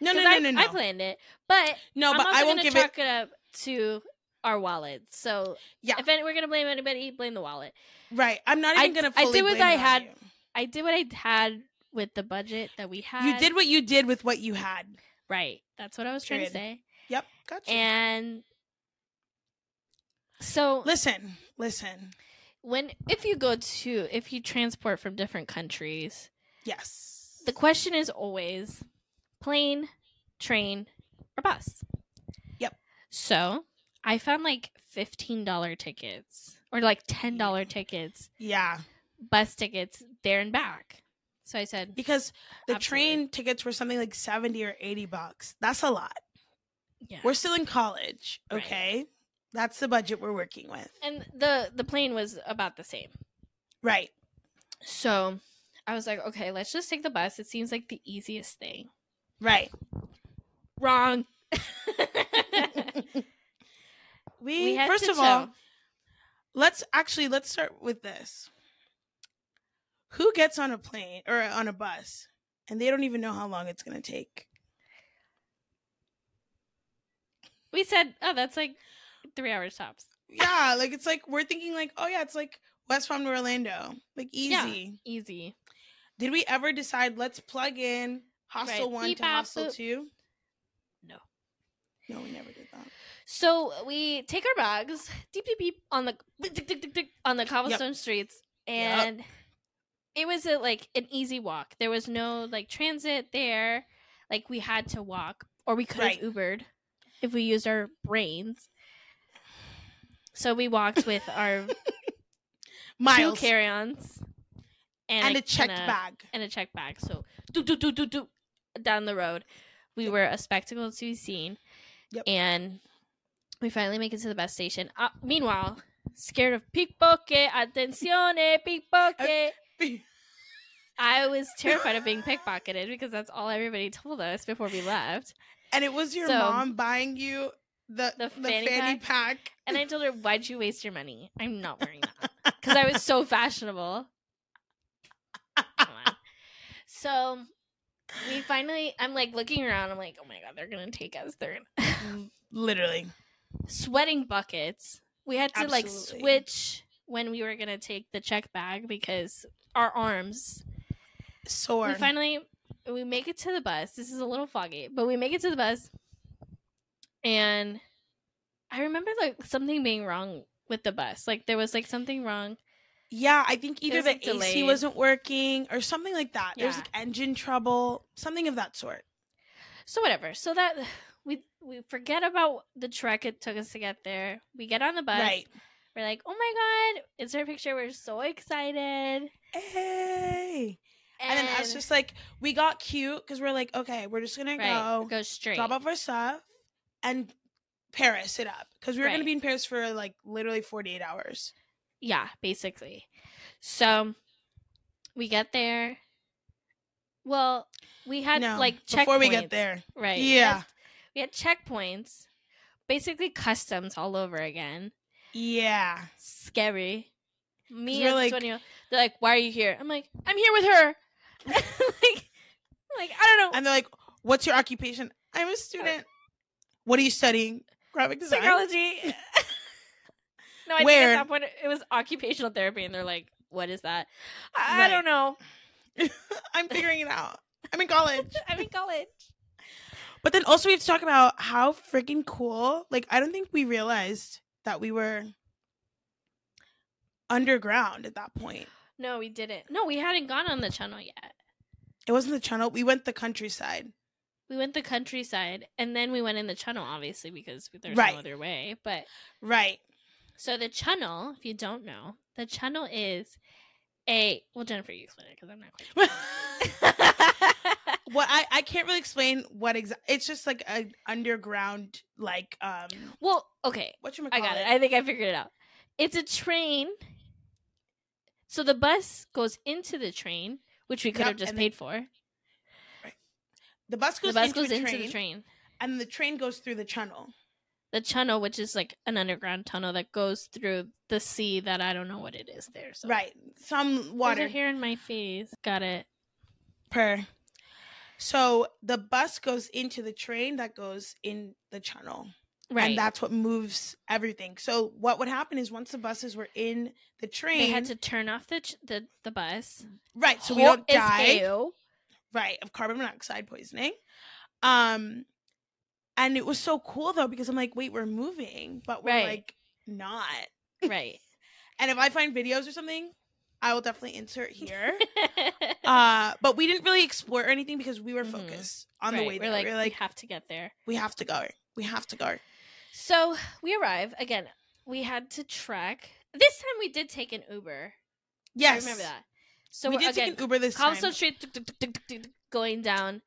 No, no, no, I, no, no. I planned it, but no, I'm but I won't gonna give chalk it up to our wallet. So Yeah. if any, we're gonna blame anybody, blame the wallet. Right. I'm not I even gonna. d- I did what blame I it had. I did what I had with the budget that we had. You did what you did with what you had. right. That's what I was trying to say. Yep. Gotcha. And so listen, listen. When if you go to if you transport from different countries, Yes. the question is always plane, train, or bus. Yep. So I found like fifteen dollar tickets or like ten dollar tickets, yeah, bus tickets there and back. So I said, because the Absolutely. train tickets were something like seventy or eighty bucks. That's a lot. yeah. We're still in college, Right. That's the budget we're working with. and the the plane was about the same. Right. So I was like, okay, let's just take the bus. It seems like the easiest thing. Right. Wrong. we, we first of all, let's actually let's start with this. Who gets on a plane or on a bus and they don't even know how long it's going to take? we said, oh, that's like three hours tops. Yeah, like it's like we're thinking like, oh yeah, it's like West Palm to Orlando. Like Yeah. easy. Easy. Did we ever decide let's plug in hostel Right. 1 Beep, to hostel boop. 2? No. No, we never did that. So we take our bags, deep deep deep on the on the cobblestone streets, and it was a, like an easy walk. There was no like transit there. Like we had to walk, or we could have Right. Ubered if we used our brains. So we walked with our Miles two carry-ons and, a checked and a- bag. and a check bag. So do do do do do down the road. We were a spectacle to be seen. Yep. And we finally make it to the bus station. Uh, meanwhile, scared of pickpocket, attenzione, pickpocket. I was terrified of being pickpocketed because that's all everybody told us before we left. and it was your So- mom buying you the The the, fanny fanny, pack? pack. And I told her, "Why'd you waste your money? I'm not wearing that because I was so fashionable." Come on. So we finally, I'm like looking around. I'm like, "Oh my god, they're gonna take us. They're gonna mm, Literally. sweating buckets." We had to like switch when we were gonna take the check bag because our arms. Sore. We finally we make it to the bus. This is a little foggy, but we make it to the bus, and I remember like something being wrong with the bus. Like there was like something wrong. yeah, I think either was, the like, AC delayed. wasn't working or something like that. There's like engine trouble, something of that sort. So whatever. So that we we forget about the trek it took us to get there. We get on the bus. Right. We're like, oh my god, it's our picture. We're so excited. Hey. And, then us just like we got cute because we're like, okay, we're just gonna right, go go straight. drop off our stuff and Paris it up because we were Right. gonna be in Paris for like literally 48 hours. Yeah, basically. So we get there. Well, we had no, like checkpoints. before we get there, right? we yeah, had- we had checkpoints, basically customs all over again. yeah. Scary. Me We're like- a 20 they're like, "Why are you here?" I'm like, "I'm here with her." like, like I don't know. And they're like, "What's your occupation?" I'm a student. What are you studying? Graphic design. Psychology. no, I think Where? at that point it was occupational therapy, and they're like, "What is that?" I, I don't know. I'm figuring it out. I'm in college. I'm in college. But then also we have to talk about how freaking cool. Like I don't think we realized that we were underground at that point. No, we didn't. No, we hadn't gone on the channel yet. It wasn't the channel. We went the countryside. We went the countryside, and then we went in the channel, obviously, because there's Right. no other way. But Right. so the channel, if you don't know, the channel is a well, Jennifer, you explain it because I'm not quite. what I I can't really explain what exactly It's just like a underground like um well, okay, what you I got it. I think I figured it out. It's a train. So the bus goes into the train, which we could have just and then- paid for. The bus The goes, bus into, goes into train, the train. and the train goes through the channel. The channel, which is like an underground tunnel that goes through the sea that I don't know what it is there. So Right. Some water here in my face. Got it. per. So the bus goes into the train that goes in the channel. Right. And that's what moves everything. So what would happen is once the buses were in the train, they had to turn off the ch- the, the bus. right, so we don't die. Right, of carbon monoxide poisoning. Um, and it was so cool though because I'm like, wait, we're moving, but we're Right. like not. Right. And if I find videos or something, I will definitely insert here. uh, but we didn't really explore anything because we were Mhm. focused on Right, the way We're there. like, we were we have to get there. we have to go. We have to go. So we arrive again. We had to trek. This time we did take an Uber. Yes, I remember that. So we we're- did again, take an Uber this time. Cobblestone Street tuk, tuk, going down.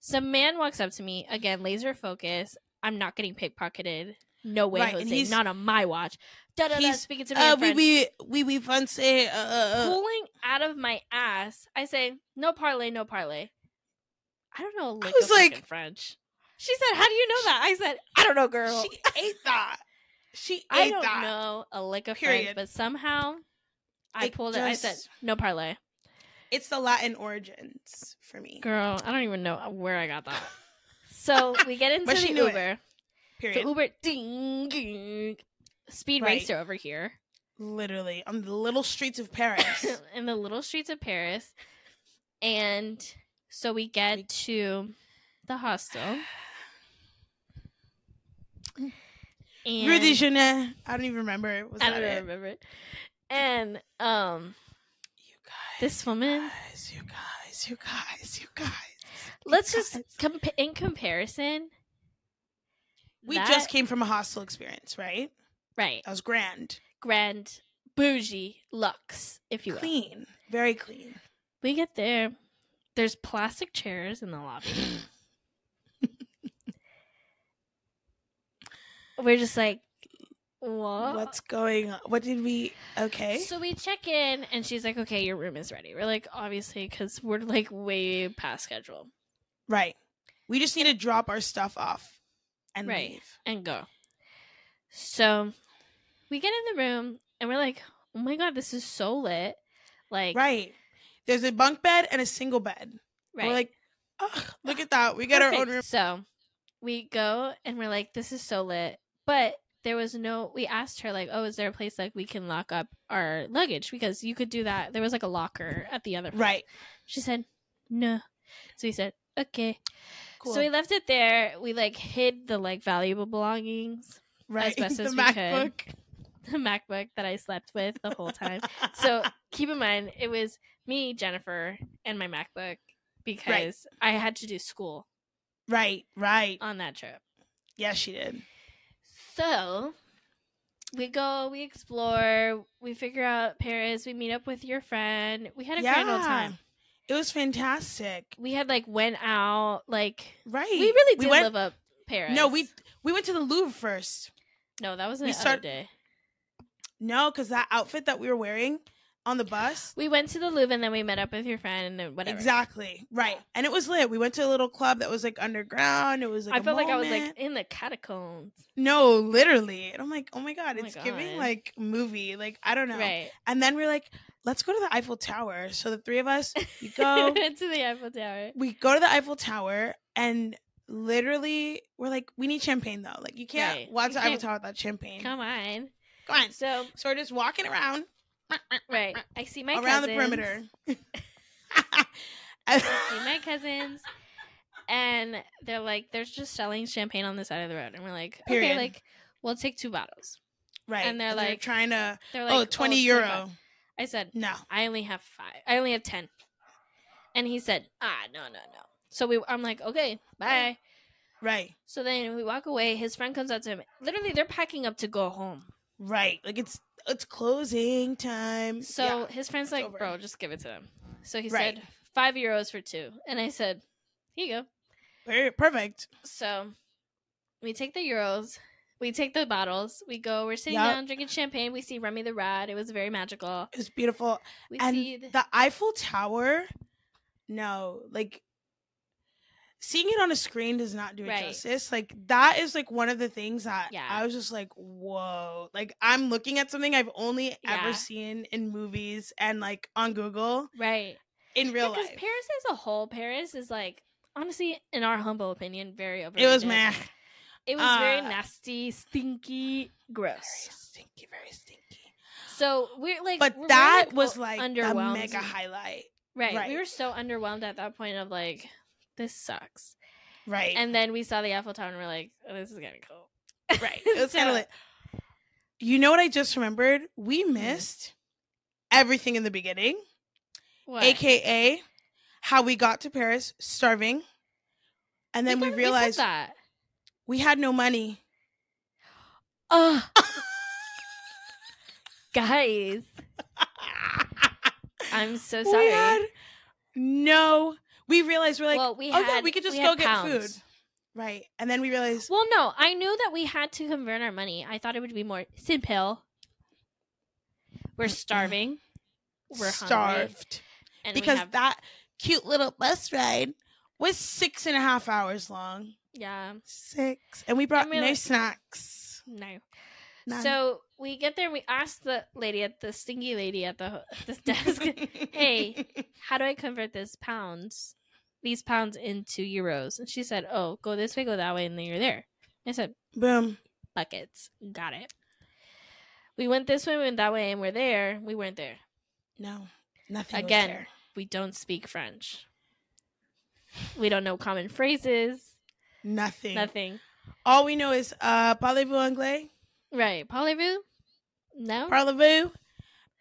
Some man walks up to me again, laser focus. I'm not getting pickpocketed. No way, Right, and Jose. he's- Not on my watch. Da da da. he's, Speaking to me Uh, we we we we fancy. Uh, uh, pulling out of my ass. I say, no parlay, no parlay. I don't know a lick was of like- French. She said, how do you know that? I said, I don't know, girl. She ate that. She ate I don't that. know a lick of Period. French, but somehow I It pulled it. I said, no parlay. It's the Latin origins for me. Girl, I don't even know where I got that. So we get into But she the it. Uber. Period. The Uber, ding, ding. Speed Right. racer over here Literally on the little streets of Paris. in the little streets of Paris. And so we get to the hostel. And Rue de Jeunesse. I don't even remember. It. Was I that don't it? remember. It. And um You guys. this woman, guys, you guys, you guys, you guys. let's just guys. comp- in comparison. We that- just came from a hostel experience, right? right, That was grand, grand, bougie, luxe, if you will. clean, very clean. We get there. There's plastic chairs in the lobby. We're just like, what? What's going on? What did we? Okay. So we check in, and she's like, "Okay, your room is ready." We're like, "Obviously," because we're like way past schedule Right. We just need to drop our stuff off and Right. leave. and go. So we get in the room and we're like, oh my god, this is so lit. Like, Right. There's a bunk bed and a single bed. right. We're like, oh, look at that. We got our own room. So we go and we're like, this is so lit. But there was no, we asked her, like, oh, is there a place like we can lock up our luggage? Because you could do that. There was like a locker at the other place. Right. She said, no. So we said, okay. Cool. So we left it there. We like hid the like valuable belongings, right. as best the as we could. The MacBook that I slept with the whole time. so keep in mind, it was me, Jennifer, and my MacBook because I had to do school right, right. on that trip. Yes, she did. So we go, we explore, we figure out Paris, we meet up with your friend. We had a grand old time. It was fantastic. We had like went out, like Right. we really did went, live up Paris. No, we we went to the Louvre first. no, that was the we start- day. No, because that outfit that we were wearing on the bus. We went to the Louvre and then we met up with your friend and whatever. Exactly. Right. And it was lit. We went to a little club that was like underground. It was like I a felt like I was like in the catacombs. No, literally. And I'm like, oh my God, Oh my it's giving like movie. Like, I don't know. Right. And then we're like, let's go to the Eiffel Tower. So the three of us, we go, to the Eiffel Tower. we go to the Eiffel Tower and literally we're like, we need champagne though. Like you can't Right. watch You the Eiffel can't- Tower without champagne. Come on. Come on. So So we're just walking around right, I see my cousins. around the perimeter. I see my cousins, and they're like, they're just selling champagne on the side of the road, and we're like, okay, like we'll take two bottles. right. and they're like, trying to, They're like, oh, 20 it's euro. I said, No. I only have five. I only have ten. And he said, ah, no, no, no. So we, I'm like, okay, bye. Right. So then we walk away. His friend comes out to him. Literally, they're packing up to go home. Right. Like it's it's closing time. So Yeah. his friend's like, over. bro, just give it to him. So he Right. said, five euros for two. And I said, here you go. Perfect. So we take the euros. We take the bottles. We go. We're sitting Yup. down drinking champagne. We see Remy the Rat. It was very magical. It was beautiful. We and see the, the Eiffel Tower, no, like seeing it on a screen does not do it Right. justice. Like that is like one of the things that Yeah. I was just like, whoa. Like I'm looking at something I've only Yeah. ever seen in movies and like on Google right. in real Because life. Paris as a whole, Paris is like honestly, in our humble opinion, very it was meh. It was very Uh, nasty, stinky, gross. Very stinky, very stinky. So we're like, But we're that very, was like a underwhelmed. mega highlight. right. right. We were so underwhelmed at that point of like, this sucks. Right. And then we saw the Eiffel Tower and we're like, oh, this is gonna cool. Right. It was So- kind of like, you know what I just remembered? We mm-hmm. missed everything in the beginning, What? aka how we got to Paris starving, and then we, kinda- realized that. we had no money. Oh, guys, I'm so We sorry. had no. We realized we're like, well, we oh had, yeah, we could just we go get pounds. food, right? And then we realized, Well, no, I knew that we had to convert our money. I thought it would be more simple. We're starving. We're hungry, starved and because have- that cute little bus ride was six and a half hours long. yeah, Six, and we brought mean, no like- snacks. no. None. So we get there. and We ask the lady at the stinky lady at the this desk, Hey. "How do I convert this pounds, these pounds into euros?" And she said, "Oh, go this way, go that way, and then you're there." I said, boom. "Buckets, got it." We went this way, we went that way, and we're there. We weren't there. No, nothing was Again. We don't speak French. We don't know common phrases. Nothing. Nothing. All we know is uh, parlez-vous anglais? Right. Parlez-vous? No. Parlez-vous?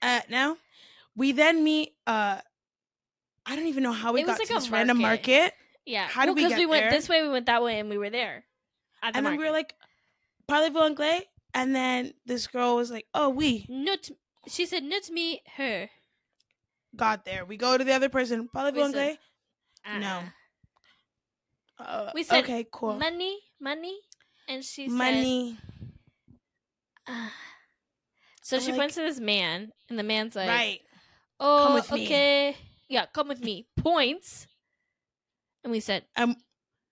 Uh, no. We then meet. Uh, I don't even know how we It got like to this random market. market, yeah. how did Well, we 'cause get we went there? this way, we went that way, and we were there. At the and then we were like, parlez-vous anglais? And then this girl was like, oh, we not. She said, "Not me, her." got there. We go to the other person. Parlez-vous We anglais? Uh-uh. No. Uh, We said, okay, cool. Money, money, and she said, Money. So I'm she like- points to this man, and the man's like, right. "Oh, with me." okay, yeah, come with me." Points, and we said, Um,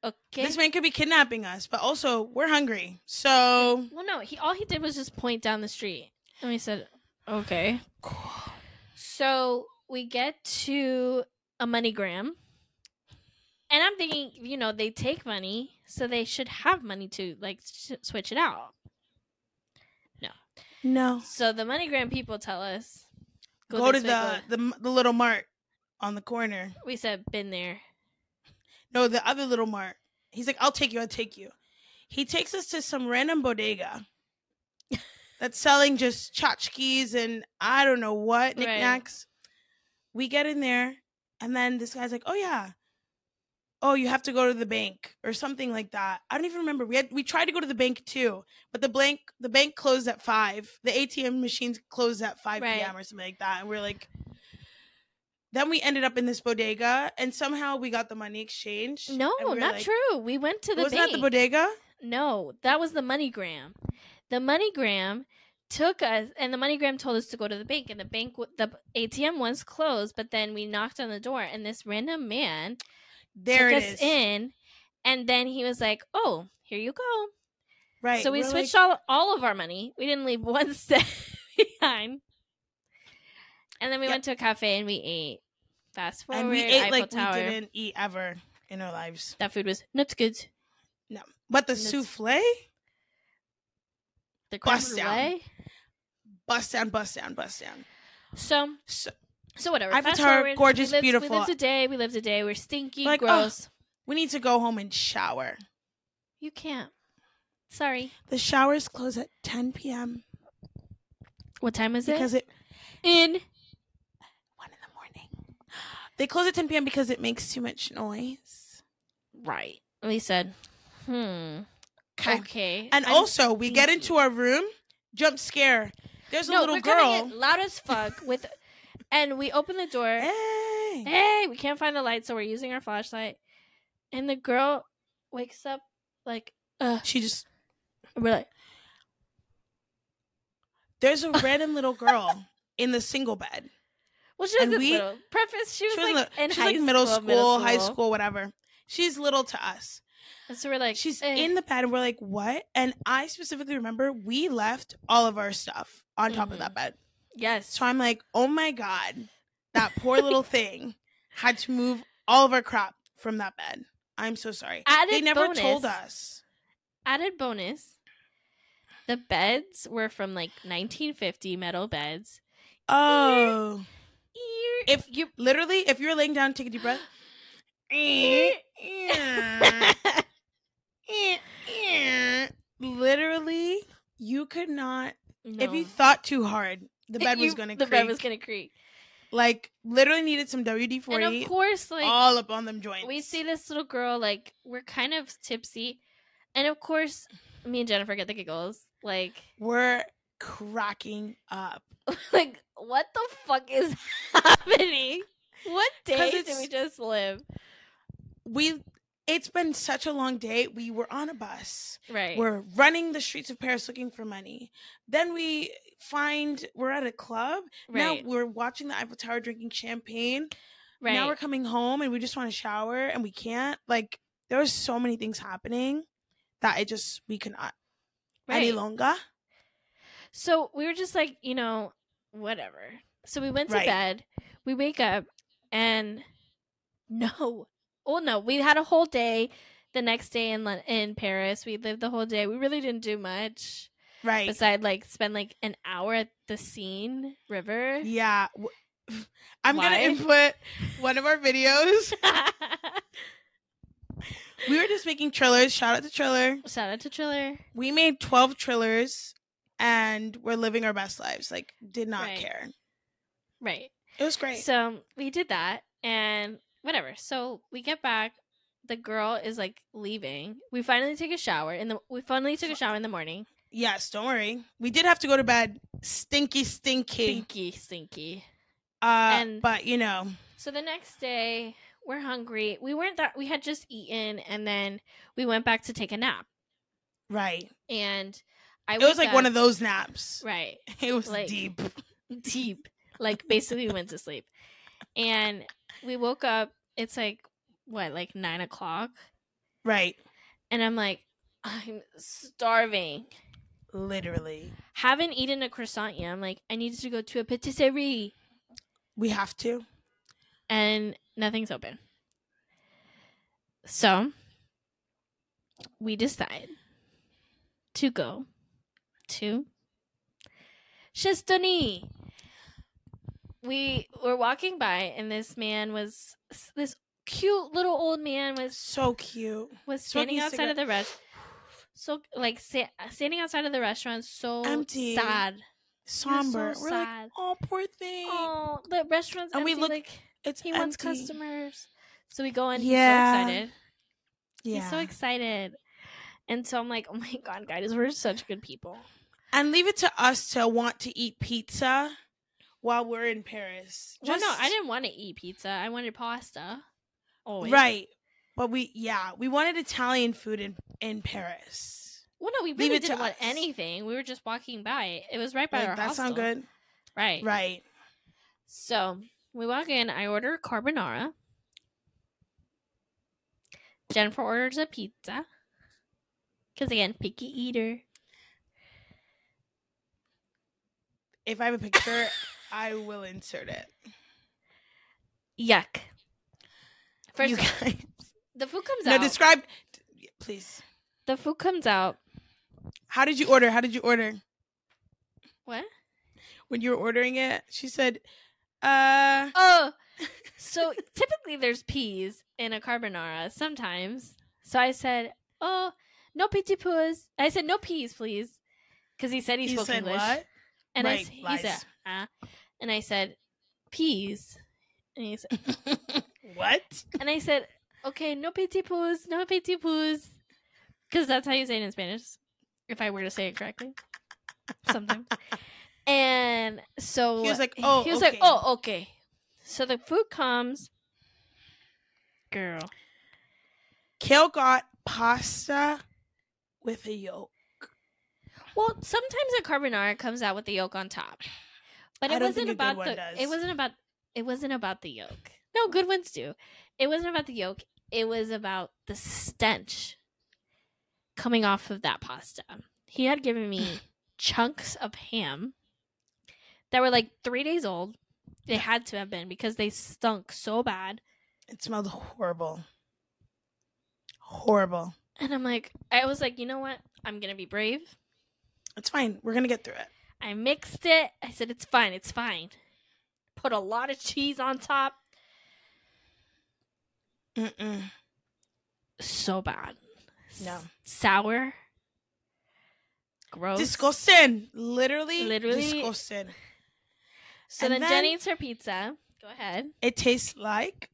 okay. This man could be kidnapping us, but also we're hungry. So well, no, he all he did was just point down the street, and we said, okay. So we get to a MoneyGram, and I'm thinking, you know, they take money, so they should have money to like s- switch it out. No, So the MoneyGram people tell us, go, to the, the the little mart on the corner. We said, been there. No, the other little mart. He's like, I'll take you. I'll take you. He takes us to some random bodega that's selling just tchotchkes and I don't know what Right. knickknacks. We get in there, and then this guy's like, "Oh yeah, oh you have to go to the bank or something like that." I don't even remember. We had we tried to go to the bank too, but the bank the bank closed at five. The ATM machines closed at five Right. p.m. or something like that, and we're like. Then we ended up in this bodega, and somehow we got the money exchanged. No, we not like- true. We went to the Was bank. that the bodega? No, that was the MoneyGram. The MoneyGram took us, and the MoneyGram told us to go to the bank, and the bank, the ATM was closed. But then we knocked on the door, and this random man There took it us is. in, and then he was like, "Oh, here you go." Right. so we we're switched like, all all of our money. We didn't leave one cent behind. And then we Yeah. went to a cafe and we ate. Fast forward, and we ate Eiffel like Tower. we didn't eat ever in our lives. That food was not good. No, but the And it's- souffle, The creme Bust down. bust down, bust down, bust down. So So So whatever. Tower, forward, gorgeous, we lived, beautiful. We lived a day. We lived a day. We're stinky, Like, oh. gross. we need to go home and shower. You can't. Sorry. The showers close at 10 p.m. What time is because it? Because it In. one in the morning. They close at 10 p.m. because it makes too much noise. Right. We said, hmm. Okay. Okay. And I'm also, we get into our room, jump scare. There's a no, little girl. loud as fuck with, and we open the door. Hey. Hey, we can't find the light, so we're using our flashlight. And the girl wakes up like, uh, She just we're like, there's a random little girl in the single bed. well, she was we- little. Preface, she was, She was like li- in she's high like middle school, school, high school, whatever. She's little to us. And so we're like, She's eh. in the bed, and we're like, "What?" And I specifically remember we left all of our stuff on top of that bed. Yes. So I'm like, "Oh my god, that poor little thing had to move all of our crap from that bed." I'm so sorry. Added they never bonus. told us. Added bonus. The beds were from like 1950 metal beds. Oh, If you literally, if you're laying down, take a deep breath. literally, you could not. If you thought too hard, the bed was going to creak. the creak. bed was gonna creak. like literally needed some WD And forty of course, like all up on them joints. we see this little girl, like we're kind of tipsy, and of course, me and Jennifer get the giggles. Like, we're cracking up. like what the fuck is happening? What day did we just live? We it's been such a long day. We were on a bus. Right. We're running the streets of Paris looking for money. Then we find we're at a club. right. Now we're watching the Eiffel Tower drinking champagne. right. Now we're coming home and we just want to shower and we can't. Like there was so many things happening that it just we cannot any Right. longer. So we were just like, you know, whatever. So we went to Right. bed. We wake up and no. Oh no, we had a whole day the next day in in Paris. We lived the whole day. We really didn't do much Right. besides like spend like an hour at the Seine River. Yeah. i'm Why? gonna input one of our videos. We were just making trillers. Shout out to Triller. Shout out to Triller. We made 12 trillers and we're living our best lives. Like, did not Right. care. Right. It was great. So um, we did that and whatever. So we get back. The girl is like leaving. We finally take a shower in the. We finally took a shower in the morning. Yes, don't worry. We did have to go to bed stinky, stinky. Stinky, stinky. Uh, And- but you know, So the next day, we're hungry. We weren't that. We had just eaten, and then we went back to take a nap. right. And I. It was like one of those naps. Right. It was Like- deep. deep. Like basically we went to sleep. And we woke up, it's like what, like nine o'clock? Right. And I'm like, I'm starving. Literally. Haven't eaten a croissant yet. I'm like, I need to go to a patisserie. We have to. And nothing's open. So we decide to go to Chestoni. We were walking by, and this man was this cute little old man was So cute. was standing outside of the rest, so like sa- standing outside of the restaurant, so Empty. sad. Somber. so We're sad. like, oh, poor thing. Oh, the restaurant's And we look- like it's he wants customers, so we go in. Yeah. He's so excited. Yeah. He's so excited. And so I'm like, oh my god, guys, we're such good people. and leave it to us to want to eat pizza while we're in Paris. well, no, I didn't want to eat pizza. I wanted pasta. Always. Right. But we, yeah, we wanted Italian food in in Paris. Well, no, we really didn't want anything. We were just walking by. It was right by Like, our that hostel. sound good? Right. Right. So we walk in. I order carbonara. Jennifer orders a pizza. Because again, picky eater. If I have a picture, I will insert it. Yuck. First, you guys. the food comes No, out. No, describe, please. The food comes out. How did you order? How did you order? What? When you were ordering it, she said, uh, Oh, so typically there's peas in a carbonara sometimes. So I said, "Oh, no petit pois." I said, "No peas, please," because he said he he spoke said English. what? And I, Right, s- he said, "Ah," and I said, "Peas," and he said, what? and I said, "Okay, no petit pois, no petit pois," because that's how you say it in Spanish. If I were to say it correctly, something. And so He was like, "Oh, he was okay." like, "Oh, okay." So the food comes, girl. Kale got pasta with a yolk. Well, sometimes a carbonara comes out with the yolk on top, but it wasn't think a good about the. does. It wasn't about. It wasn't about the yolk. No, good ones do. It wasn't about the yolk. It was about the stench coming off of that pasta. He had given me chunks of ham that were like three days old. They had to have been because they stunk so bad. It smelled horrible. Horrible. And I'm like, I was like, you know what? I'm gonna be brave. It's fine. We're gonna get through it. I mixed it. I said, it's fine. It's fine. Put a lot of cheese on top. Mm-mm. So bad. No. Sour. Gross. Disgusting. Literally, Literally- disgusting. so and then, then- Jen eats her pizza. Go ahead. It tastes like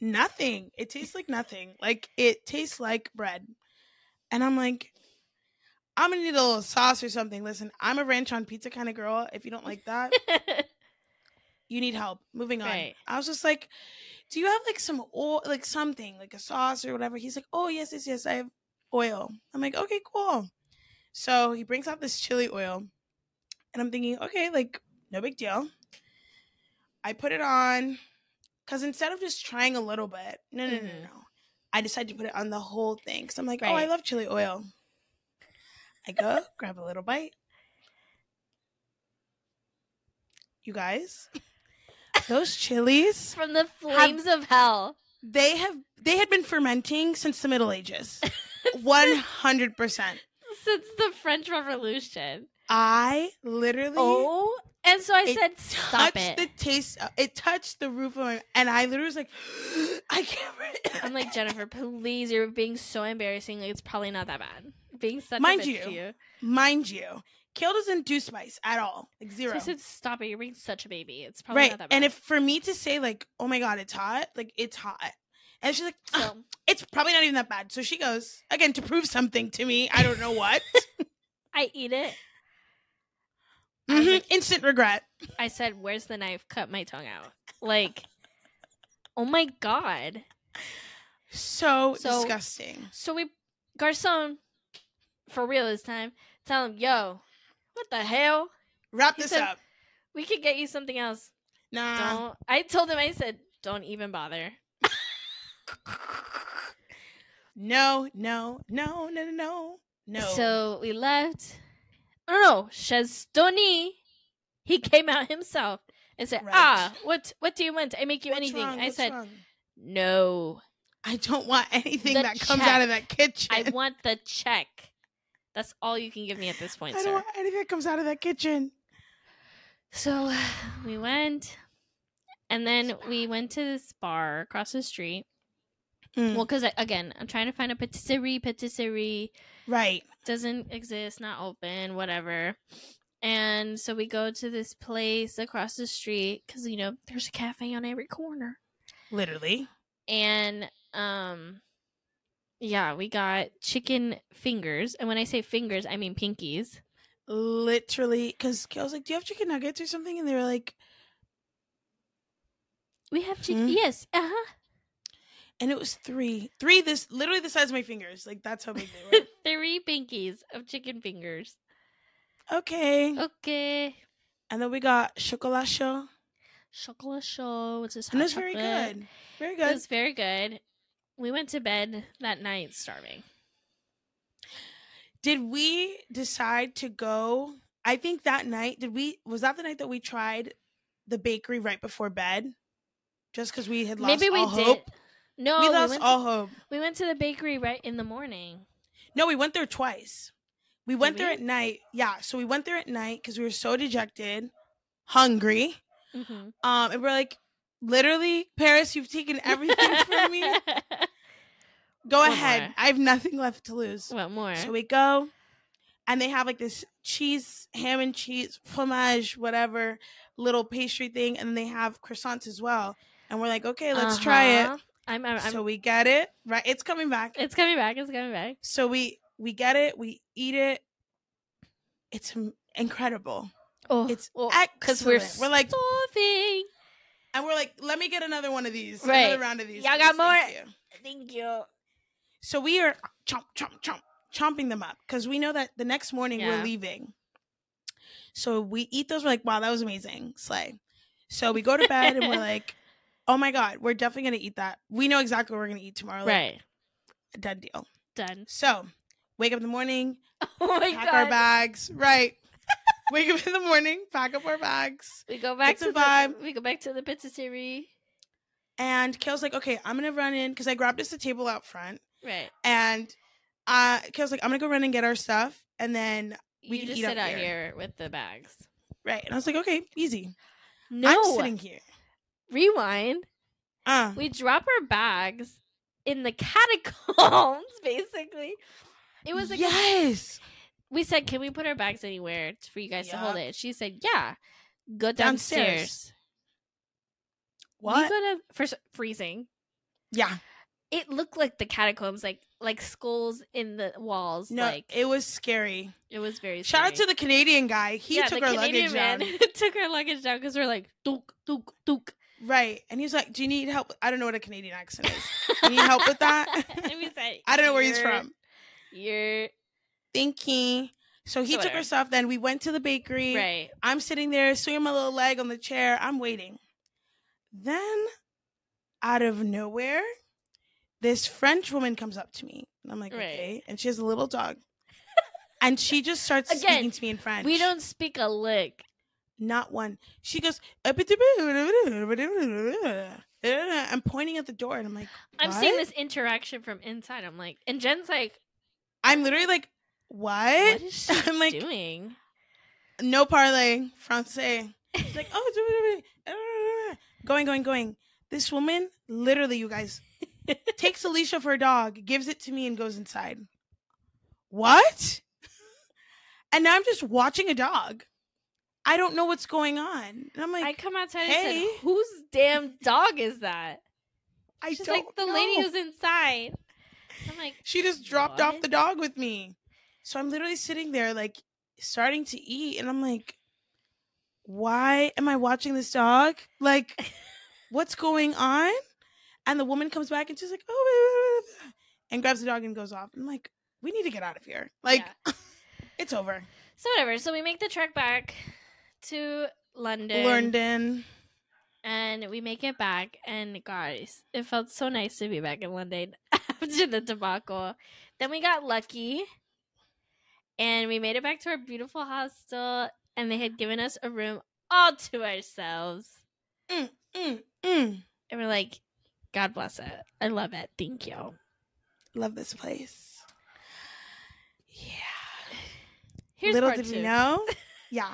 nothing. It tastes like nothing. Like it tastes like bread. And I'm like, I'm gonna need a little sauce or something. Listen, I'm a ranch on pizza kind of girl. If you don't like that, you need help. Moving on. Right. I was just like, do you have like some oil, like something, like a sauce or whatever? He's like, oh yes, yes, yes, I have oil. I'm like, okay, cool. So he brings out this chili oil, and I'm thinking, okay, like no big deal. I put it on, cause instead of just trying a little bit, no, no, no, Mhm. no, I decided to put it on the whole thing. Cause I'm like, oh, I love chili oil. I go grab a little bite. You guys, those chilies From the flames of hell. they have they had been fermenting since the middle ages 100% Since the French Revolution. i literally Oh. And so I It said, stop touched it. the taste uh, it touched the roof of my and i literally was like i can't. I'm like, Jennifer, please, you're being so embarrassing. Like, it's probably not that bad. Being such Mind a bitch you, to you. mind you kale doesn't do spice at all like So zero I said, stop it. You're being such a baby. It's probably right not that bad. and if for me to say like oh my god it's hot like it's hot and she's like "Ah, so, it's probably not even that bad so she goes again to prove something to me i don't know what I eat it. I was Mhm, like- instant regret I said, "Where's the knife? Cut my tongue out." Like, oh my god. so, So- disgusting So we, garcon, for real this time, tell him, "Yo, what the hell? wrap He this said- up We could get you something else." nah Don't. I told him. I said, "Don't even bother." No, no, no, no, no, no. No. So we left. Oh no, Shestoni. He came out himself and said, Right. "Ah, what what do you want? I make you What's anything." wrong? I What's said, wrong? "No, I don't want anything The that comes out of that kitchen. I want the check. That's all you can give me at this point, I sir." don't want anything that comes out of that kitchen. So we went, and then we went to this bar across the street. Mm, Well, because again, I'm trying to find a patisserie. Patisserie right. doesn't exist, not open, whatever. And so we go to this place across the street because you know there's a cafe on every corner. Literally. And um, yeah, we got chicken fingers, and when I say fingers, I mean pinkies. Literally. Because I was like, do you have chicken nuggets or something? And they were like, We have chicken. Hmm? Yes. Uh huh. and it was three. Three, this literally the size of my fingers. Like, that's how big they were. Three pinkies of chicken fingers. okay. Okay. And then we got chocolat chaud. Chocolate show. What's this? And hot it was very good. Very It good. was very good. We went to bed that night starving. Did we decide to go? I think that night, did we, was that the night that we tried the bakery right before bed? Just because we had lost Maybe we all did. hope? No, we we, lost went all to, hope. we went to the bakery right in the morning. No, we went there twice. We went there we? at night. Yeah, so we went there at night because we were so dejected, hungry. Mm-hmm. Um, and we're like, literally, Paris, you've taken everything from me. Go What ahead. more? I have nothing left to lose. what more? So we go, and they have like this cheese, ham and cheese, fromage, whatever little pastry thing, and then they have croissants as well. And we're like, okay, let's try Uh-huh. it. I'm, I'm, I'm so we get it. Right, it's coming back. it's coming back. It's coming back. So we we get it. We eat it. It's incredible. Oh, It's because we're excellent. We're like, starving. and we're like, let me get another one of these. Right. Another round of these. Y'all got please. more? Thank you. Thank you. So we are chomp, chomp, chomp, chomping them up because we know that the next morning Yeah. we're leaving. So we eat those. We're like, wow, that was amazing. Slay. So we go to bed and we're like, oh my God, we're definitely going to eat that. We know exactly what we're going to eat tomorrow. Like, Right. Done deal. Done. So wake up in the morning, Oh my pack god. our bags. Right. wake up in the morning, pack up our bags. We go back to the vibe. we go back to the patisserie. And Kale's like, okay, I'm going to run in because I grabbed us a table out front. Right. And uh, Kale's like, I'm going to go run and get our stuff. And then We you can just eat sit out here. here. with the bags. Right. And I was like, okay, easy. No. I'm sitting here. Rewind. Uh, We drop our bags in the catacombs, basically. It was like yes. we said, "Can we put our bags anywhere for you guys to hold it?" She said, "Yeah, go Downstairs. downstairs." We What? go to first freezing. yeah. It looked like the catacombs, like like skulls in the walls. No, like it was scary. it was very. Shout out to the Canadian guy. He yeah, took our Canadian luggage down. took our luggage down because we're like dunk dunk dunk. Right. And he's like, Do you need help? I don't know what a Canadian accent is. You need help with that? I don't know where he's from. You're thinking. So he So took whatever. stuff. Then we went to the bakery. right. I'm sitting there, swinging my little leg on the chair. I'm waiting. Then, out of nowhere, this French woman comes up to me. And I'm like, Right. okay. And she has a little dog. and she just starts Again, speaking to me in French. We don't speak a lick. Not one. She goes, I'm pointing at the door. And I'm like, I'm seeing this interaction from inside. I'm like, and Jen's like, I'm literally like, what? what is she I'm like, doing? no parlay, français. It's like, oh, uh, uh, uh, going, going, going. This woman, literally, you guys, takes a leash of her dog, gives it to me, and goes inside. What? And now I'm just watching a dog. I don't know what's going on. And I'm like, I come outside and hey. said, whose damn dog is that? I She's don't like, the lady know. who's inside. I'm like, She just dropped off the dog with me. So I'm literally sitting there, like, starting to eat, and I'm like, why am I watching this dog? Like, what's going on? And the woman comes back and she's like, oh, and grabs the dog and goes off. I'm like, we need to get out of here. Like, yeah. it's over. So whatever. So we make the trek back to London. London. and we make it back and guys it felt so nice to be back in london after the debacle. Then we got lucky and we made it back to our beautiful hostel and they had given us a room all to ourselves. Mm, mm. And we're like, God bless it. I love it. Thank you. Love this place. Yeah. Here's Little did two. we know. Yeah.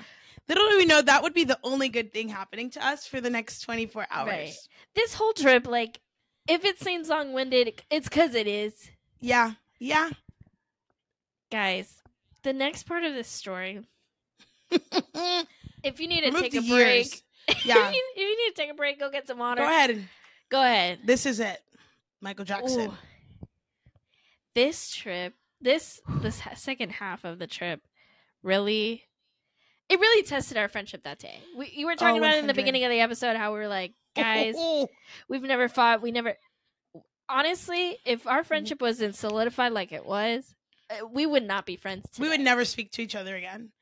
Little did we know that would be the only good thing happening to us for the next 24 hours. Right. This whole trip, like, if it seems long winded, it's because it is. Yeah. Yeah. Guys, the next part of this story, if you need to take a years. break, Yeah. if, you, if you need to take a break, go get some water. Go ahead. Go ahead. This is it. Michael Jackson. Ooh. This trip, this this second half of the trip, really, it really tested our friendship that day. We you were talking Oh, about it in the beginning of the episode how we were like, guys, we've never fought. We never. Honestly, if our friendship wasn't solidified like it was, uh, we would not be friends. Today. we would never speak to each other again.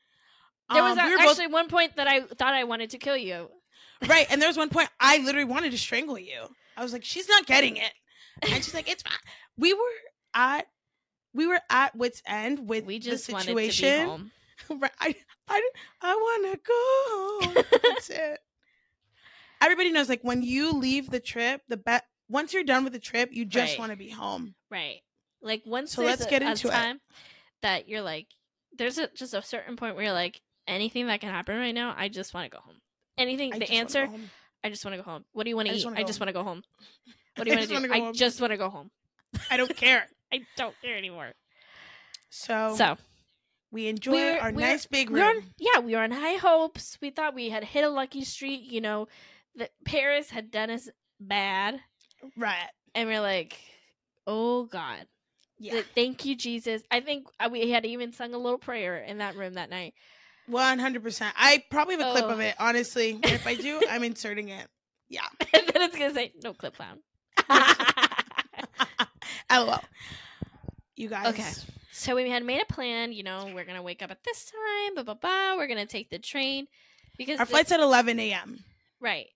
There was Um, a- we were both- actually one point that I thought I wanted to kill you. Right, and there was one point I literally wanted to strangle you. I was like, she's not getting it, and she's like, it's fine. We were at we were at wits end with We just the wanted to be situation. Right, I I I want to go. home. That's it. Everybody knows, like when you leave the trip, the bet once you're done with the trip, you just Right. want to be home. Right. Like once So let's a, get into it. time that you're like, there's a, just a certain point where you're like, anything that can happen right now, I just want to go home. Anything, I the answer. I just want to go home. What do you want to eat? I just want to go home. What do you want to do? I just want to go home. I don't care. I don't care anymore. So, So we enjoy we're- our we're- nice big we were room. on, yeah, we were on high hopes. We thought we had hit a lucky streak. You know, that Paris had done us bad, right. and we're like, oh God. Yeah. Th- Thank you, Jesus. I think uh, we had even sung a little prayer in that room that night. One hundred percent. I probably have a clip Oh. of it. Honestly, if I do, I'm inserting it. Yeah. and then it's gonna say no clip found. Oh, LOL. You guys. Okay. so we had made a plan. You know, we're gonna wake up at this time. Blah blah blah. We're gonna take the train because Our the- flight's at 11 a.m. right.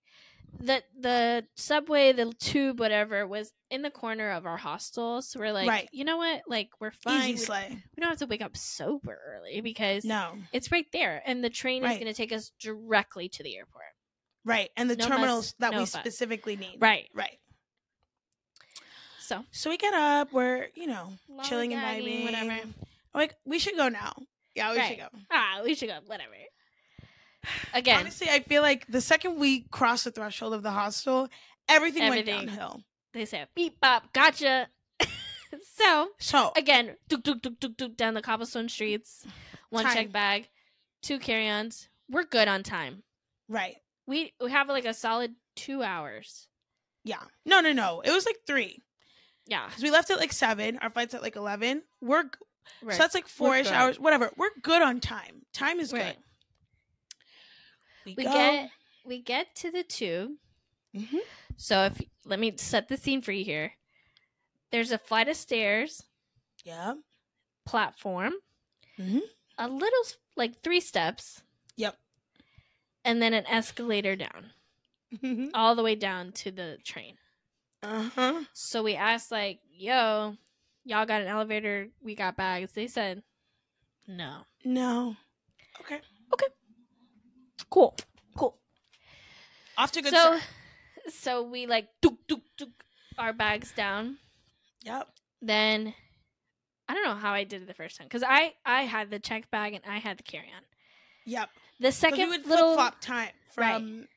The the subway, the tube, whatever, was in the corner of our hostel. So we're like, Right. you know what? Like we're fine. Easy We, we don't have to wake up super early because No. it's right there, and the train is gonna take us directly to the airport. Right. And the No terminals mess, that no we specifically need. Right. Right. So So we get up. We're you know chilling and vibing. whatever. Like we should go now. Yeah, we Right. should go. Ah, we should go. Whatever. Again, Honestly, I feel like the second we crossed the threshold of the hostel, everything, Everything. went downhill. they say beep bop, gotcha. so So again, duk, duk, duk, duk, down the cobblestone streets, one Time. check bag, two carry-ons. We're good on time. right. We we have like a solid two hours. Yeah. No, no, no. It was like three Yeah, because we left at like seven. Our flight's at like 11. We're right. so that's like four ish hours. Whatever. We're good on time. Time is Right. good. We, we go. get we get to the tube. Mhm. So if let me set the scene for you here. There's a flight of stairs, Yeah. platform, Mhm. a little like three steps, Yep. and then an escalator down, all the way down to the train. uh huh. So we asked like, "Yo, y'all got an elevator? We got bags." They said, "No." No. Okay. Okay. Cool. Cool. Off to a good so start. so we like duk, duk, duk, our bags down. Yep. Then I don't know how I did it the first time cuz I I had the check bag and I had the carry-on. Yep. The second we would flip little flop time Right. from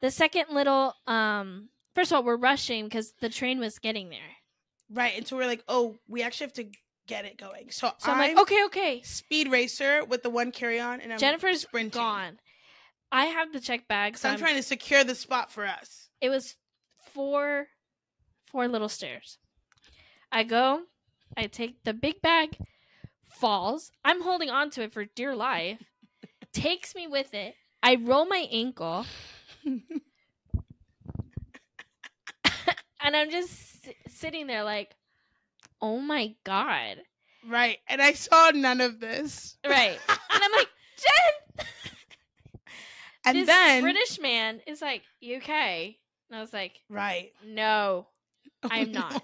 the second little um first of all we're rushing cuz the train was getting there. right. and so we're like, oh, we actually have to get it going. So, So I'm, I'm, like, "Okay, okay. speed racer with the one carry on, and I'm Jennifer's sprinting. gone. I have the check bag, So I'm I'm trying to secure the spot for us. it was four four little stairs. I go, I take the big bag, falls. I'm holding on to it for dear life. takes me with it. I roll my ankle, and I'm just si- sitting there like, "Oh my god!" Right. And I saw none of this. Right? And I'm like, "Jen!" And this then British man is like, UK. And I was like, right. "No, oh, I'm not."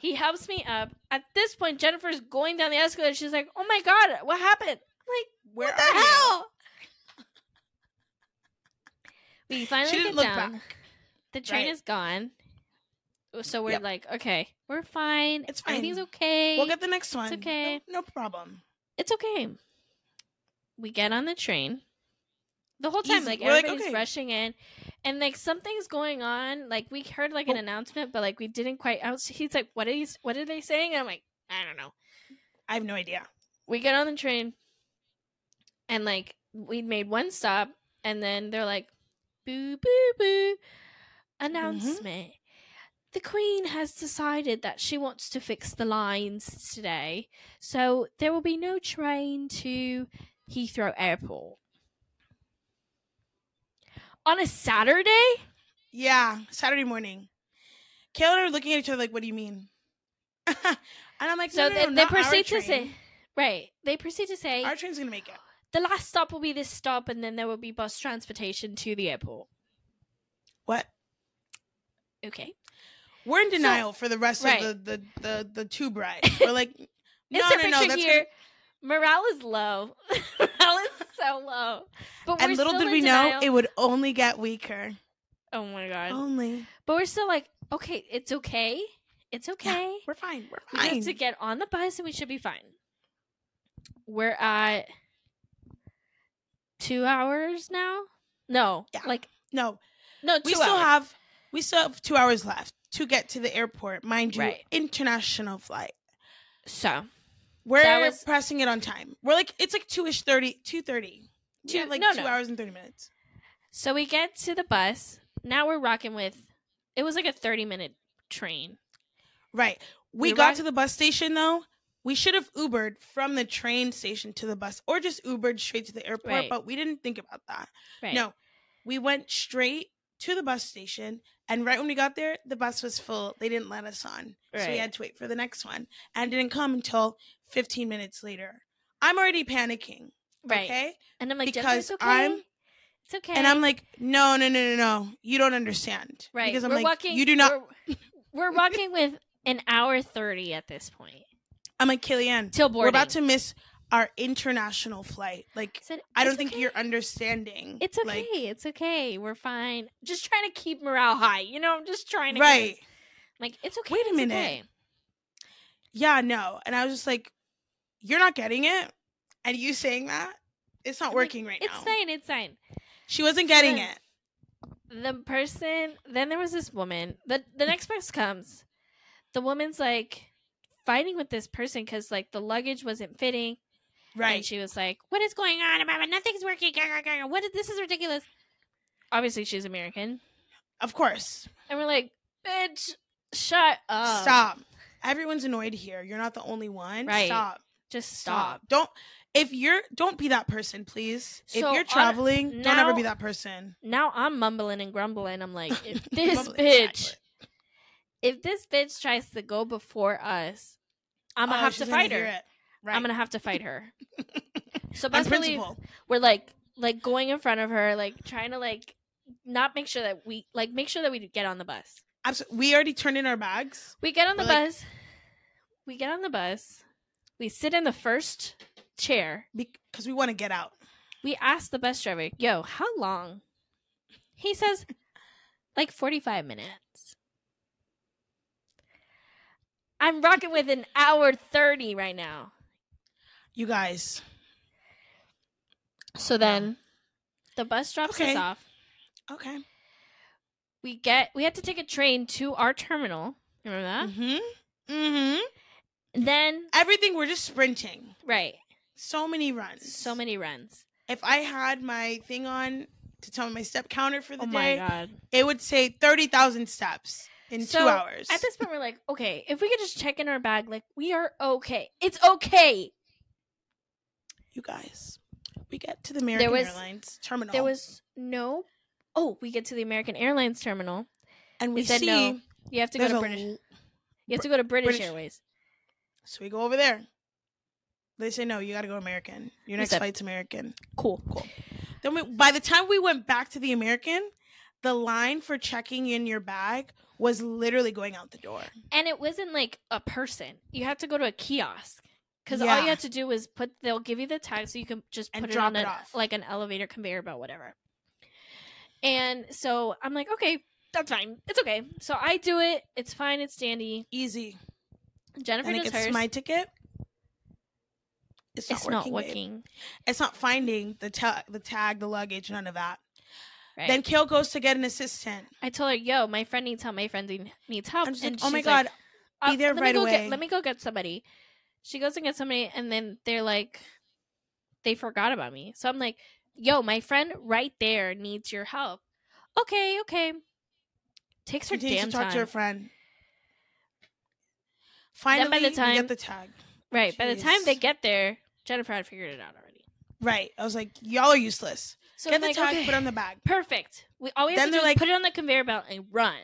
He helps me up. At this point, Jennifer's going down the escalator. She's like, "Oh my god, what happened?" I'm like, Where "What the you? hell?" We finally She get didn't look down. back. The train Right. is gone. So we're Yep. like, okay, we're fine. It's fine. Everything's okay. We'll get the next one. It's okay. No, no problem. it's okay. We get on the train. The whole time, Easy. like We're like, everybody's okay. rushing in, and like something's going on. Like we heard like an Oh. announcement, but like we didn't quite. I was, he's like, "What are you? What are they saying?" And I'm like, "I don't know." I have no idea. We get on the train, and like we made one stop, and then they're like, "Boo boo boo," mm-hmm. announcement. The Queen has decided that she wants to fix the lines today, so there will be no train to Heathrow Airport. On a Saturday? Yeah, Saturday morning. Kayla and I are looking at each other like, "What do you mean?" and I'm like, So "No, no, they, no, they proceed to say, right, they proceed to say, our train's gonna make it." the last stop will be this stop, and then there will be bus transportation to the airport. What? Okay. We're in denial for the rest right. of the the the, the tube ride. We're like, no, It's no, no, that's here. Morale is low. Morale is so low. But And little did we know, it would only get weaker. oh my god. Only. But we're still like, okay, it's okay. It's okay. We're fine. We're We fine. have to get on the bus and we should be fine. We're at two hours now. No, Yeah. like no, no, two we still hours. have we still have two hours left to get to the airport. Mind you, Right. international flight. so We're was- pressing it on time. We're like it's like two ish thirty, two thirty. Two- like no, two no. hours and thirty minutes. so we get to the bus. Now we're rocking with. It was like a thirty minute train. Right. We, We got rock- to the bus station though. We should have Ubered from the train station to the bus, or just Ubered straight to the airport. Right. But we didn't think about that. Right. No, we went straight to the bus station, and right when we got there, the bus was full. They didn't let us on, so we had to wait for the next one, and it didn't come until 15 minutes later. I'm already panicking, Right. okay? And I'm like, Because it's okay. I'm- it's okay. And I'm like, no, no, no, no, no, you don't understand, right. Because I'm we're like, walking. you do not. We're, we're walking with an hour thirty at this point I'm like, Killian, till we're about to miss our international flight. Like, I said, I don't think okay. you're understanding. It's okay. Like, it's okay. We're fine. Just trying to keep morale high. You know, I'm just trying to. right. Like it's okay. Wait a minute. okay. Yeah, no. And I was just like, you're not getting it. And you saying that, it's not I'm like, working right It's now. It's fine. It's fine. She wasn't getting it. The person. Then there was this woman. the The next bus comes. The woman's like fighting with this person because like the luggage wasn't fitting, Right. and she was like, "What is going on? Mama? Nothing's working. What? Is, this is ridiculous." Obviously, she's American, of course. and we're like, "Bitch, shut up! Stop. Everyone's annoyed here. You're not the only one. Right. Stop. Just Stop. stop." Don't if you're don't be that person, please. if you're on- traveling, don't ever be that person. now I'm mumbling and grumbling. I'm like, if this bitch, if this bitch tries to go before us, I'm gonna Oh, have to fight her. Right. I'm gonna have to fight her. so best believe we're like, like going in front of her, like trying to like not make sure that we like make sure that we get on the bus. Absol- we already turned in our bags. We get on the We're like- bus. We get on the bus. We sit in the first chair. because we want to get out. We ask the bus driver, "Yo, how long?" He says, "Like forty-five minutes." I'm rocking with an hour thirty right now. You guys. So then, the bus drops us off. Okay. We get we had to take a train to our terminal. Remember that? Mm-hmm. Mm-hmm. Then Everything we're just sprinting. right, So many runs. so many runs. If I had my thing on to tell me my step counter for the Oh my day, god! it would say thirty thousand steps in So, two hours. At this point, we're like, okay, if we could just check in our bag, like we are okay. It's okay. You guys, we get to the American was- Airlines terminal. There was no. Oh, we get to the American Airlines terminal. and we they said see no. You have to go there's to a British. l- You have to go to British, British- Airways. So we go over there. They say no, you got to go American. Your next said- flight's American. Cool. Cool. Then we, by the time we went back to the American, the line for checking in your bag was literally going out the door. and it wasn't like a person. You had to go to a kiosk because all you have to do is put. They'll give you the tag so you can just And put it on it a, like an elevator conveyor belt, whatever. And so I'm like, okay, that's fine. It's okay. So I do it. It's fine. It's dandy. Easy. Jennifer does gets hers. my ticket. It's not it's working. not working. It's not finding the ta- the tag, the luggage, none of that. Right. Then Kale goes to get an assistant. I told her, "Yo, my friend needs help. My friend needs help." And like, oh my she's like, god, be uh, there let right away. Get, let me go get somebody. She goes and gets somebody, and then they're like, they forgot about me. So I'm like, yo, my friend right there needs your help. Okay, okay. Takes her damn to talk time. to her friend. Finally, by the time- get the tag. right. By the time they get there, Jennifer had figured it out already. Right. I was like, y'all are useless. So get I'm the like, tag, okay, put it on the bag. perfect. We all we have Then to do they're is like- put it on the conveyor belt and run.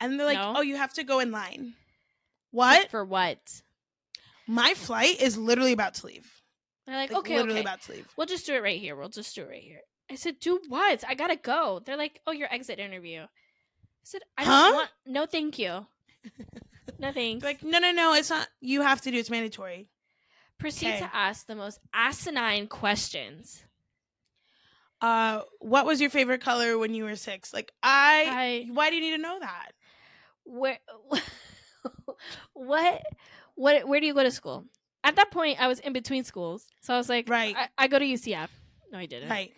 And they're like, No. oh, you have to go in line. What? For what? My flight is literally about to leave. They're like, Like, okay, literally okay. about to leave. We'll just do it right here. We'll just do it right here. I said, do what? I gotta go. They're like, oh, your exit interview. I said, I don't Huh? want. No, thank you. No thanks. They're like, no, no, no, it's not. You have to do. It's mandatory. Proceed okay. to ask the most asinine questions. Uh, what was your favorite color when you were six? Like, I. I why do you need to know that? where what what where do you go to school? At that point, I was in between schools, so I was like, Right. I, I go to UCF. No, I didn't. Right.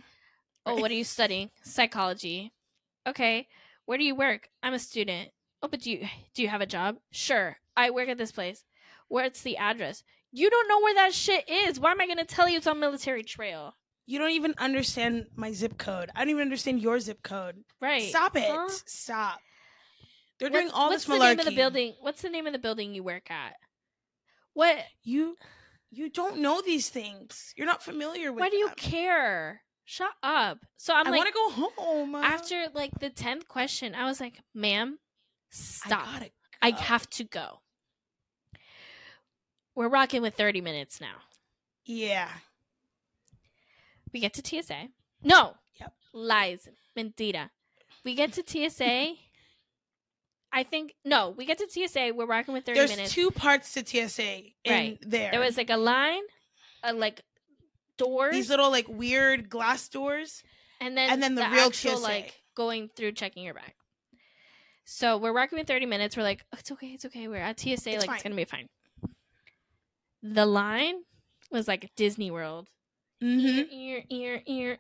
Oh, what are you studying? Psychology. Okay. Where do you work? I'm a student. Oh, but do you do you have a job? Sure. I work at this place. Where's the address? You don't know where that shit is. Why am I gonna tell you it's on Military Trail? You don't even understand my zip code. I don't even understand your zip code. Right. Stop it. Huh? Stop. They're What's- doing all what's this the name of the building? What's the name of the building you work at? What? You, you don't know these things. You're not familiar with. Why do you them. care? Shut up. So I'm like I like, want to go home. after like the tenth question, I was like, "Ma'am, stop. I, gotta I have to go." We're rocking with thirty minutes now. Yeah. We get to TSA. No. Yep. Lies. Mentira. We get to TSA. I think no. We get to TSA. We're rocking with thirty There's minutes. two parts to TSA in Right. there. there was like a line, a like doors, these little like weird glass doors. and then and then the real actual TSA. like going through checking your bag. So we're rocking with thirty minutes. We're like, oh, it's okay, it's okay. We're at TSA. It's like fine. it's gonna be fine. The line was like Disney World. Mm-hmm. Ear, ear, ear, ear.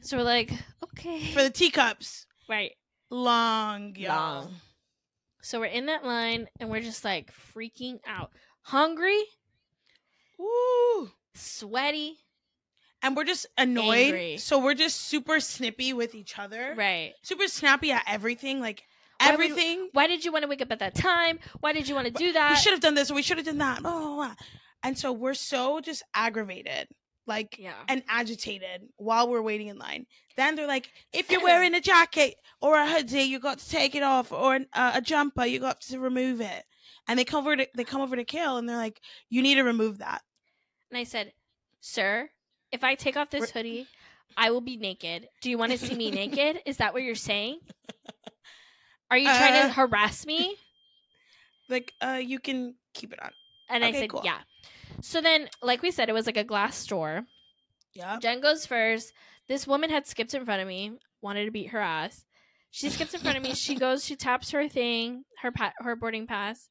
So we're like, okay, For the teacups, right. long, y'all. Long. So we're in that line and we're just like freaking out, hungry, Woo. sweaty, And we're just annoyed. Angry. So we're just super snippy with each other. right? Super snappy at everything. Like Why would- everything. Why did you want to wake up at that time? Why did you want to do that? we should have done this or we should have done that. Blah, blah, blah. And so we're so just aggravated. Like yeah. and agitated while we're waiting in line. Then they're like, if you're wearing a jacket or a hoodie, you got to take it off, or an, uh, a jumper, you got to remove it. And they come over to they come over to Kale and they're like, you need to remove that. And I said, Sir, if I take off this hoodie, I will be naked. Do you want to see me naked? Is that what you're saying? Are you trying Uh, to harass me? Like, uh, you can keep it on. And I said, cool. Yeah. So then, like we said, it was like a glass store. Yeah. Jen goes first. This woman had skipped in front of me, wanted to beat her ass. She skips in front of me. She goes, she taps her thing, her pa- her boarding pass.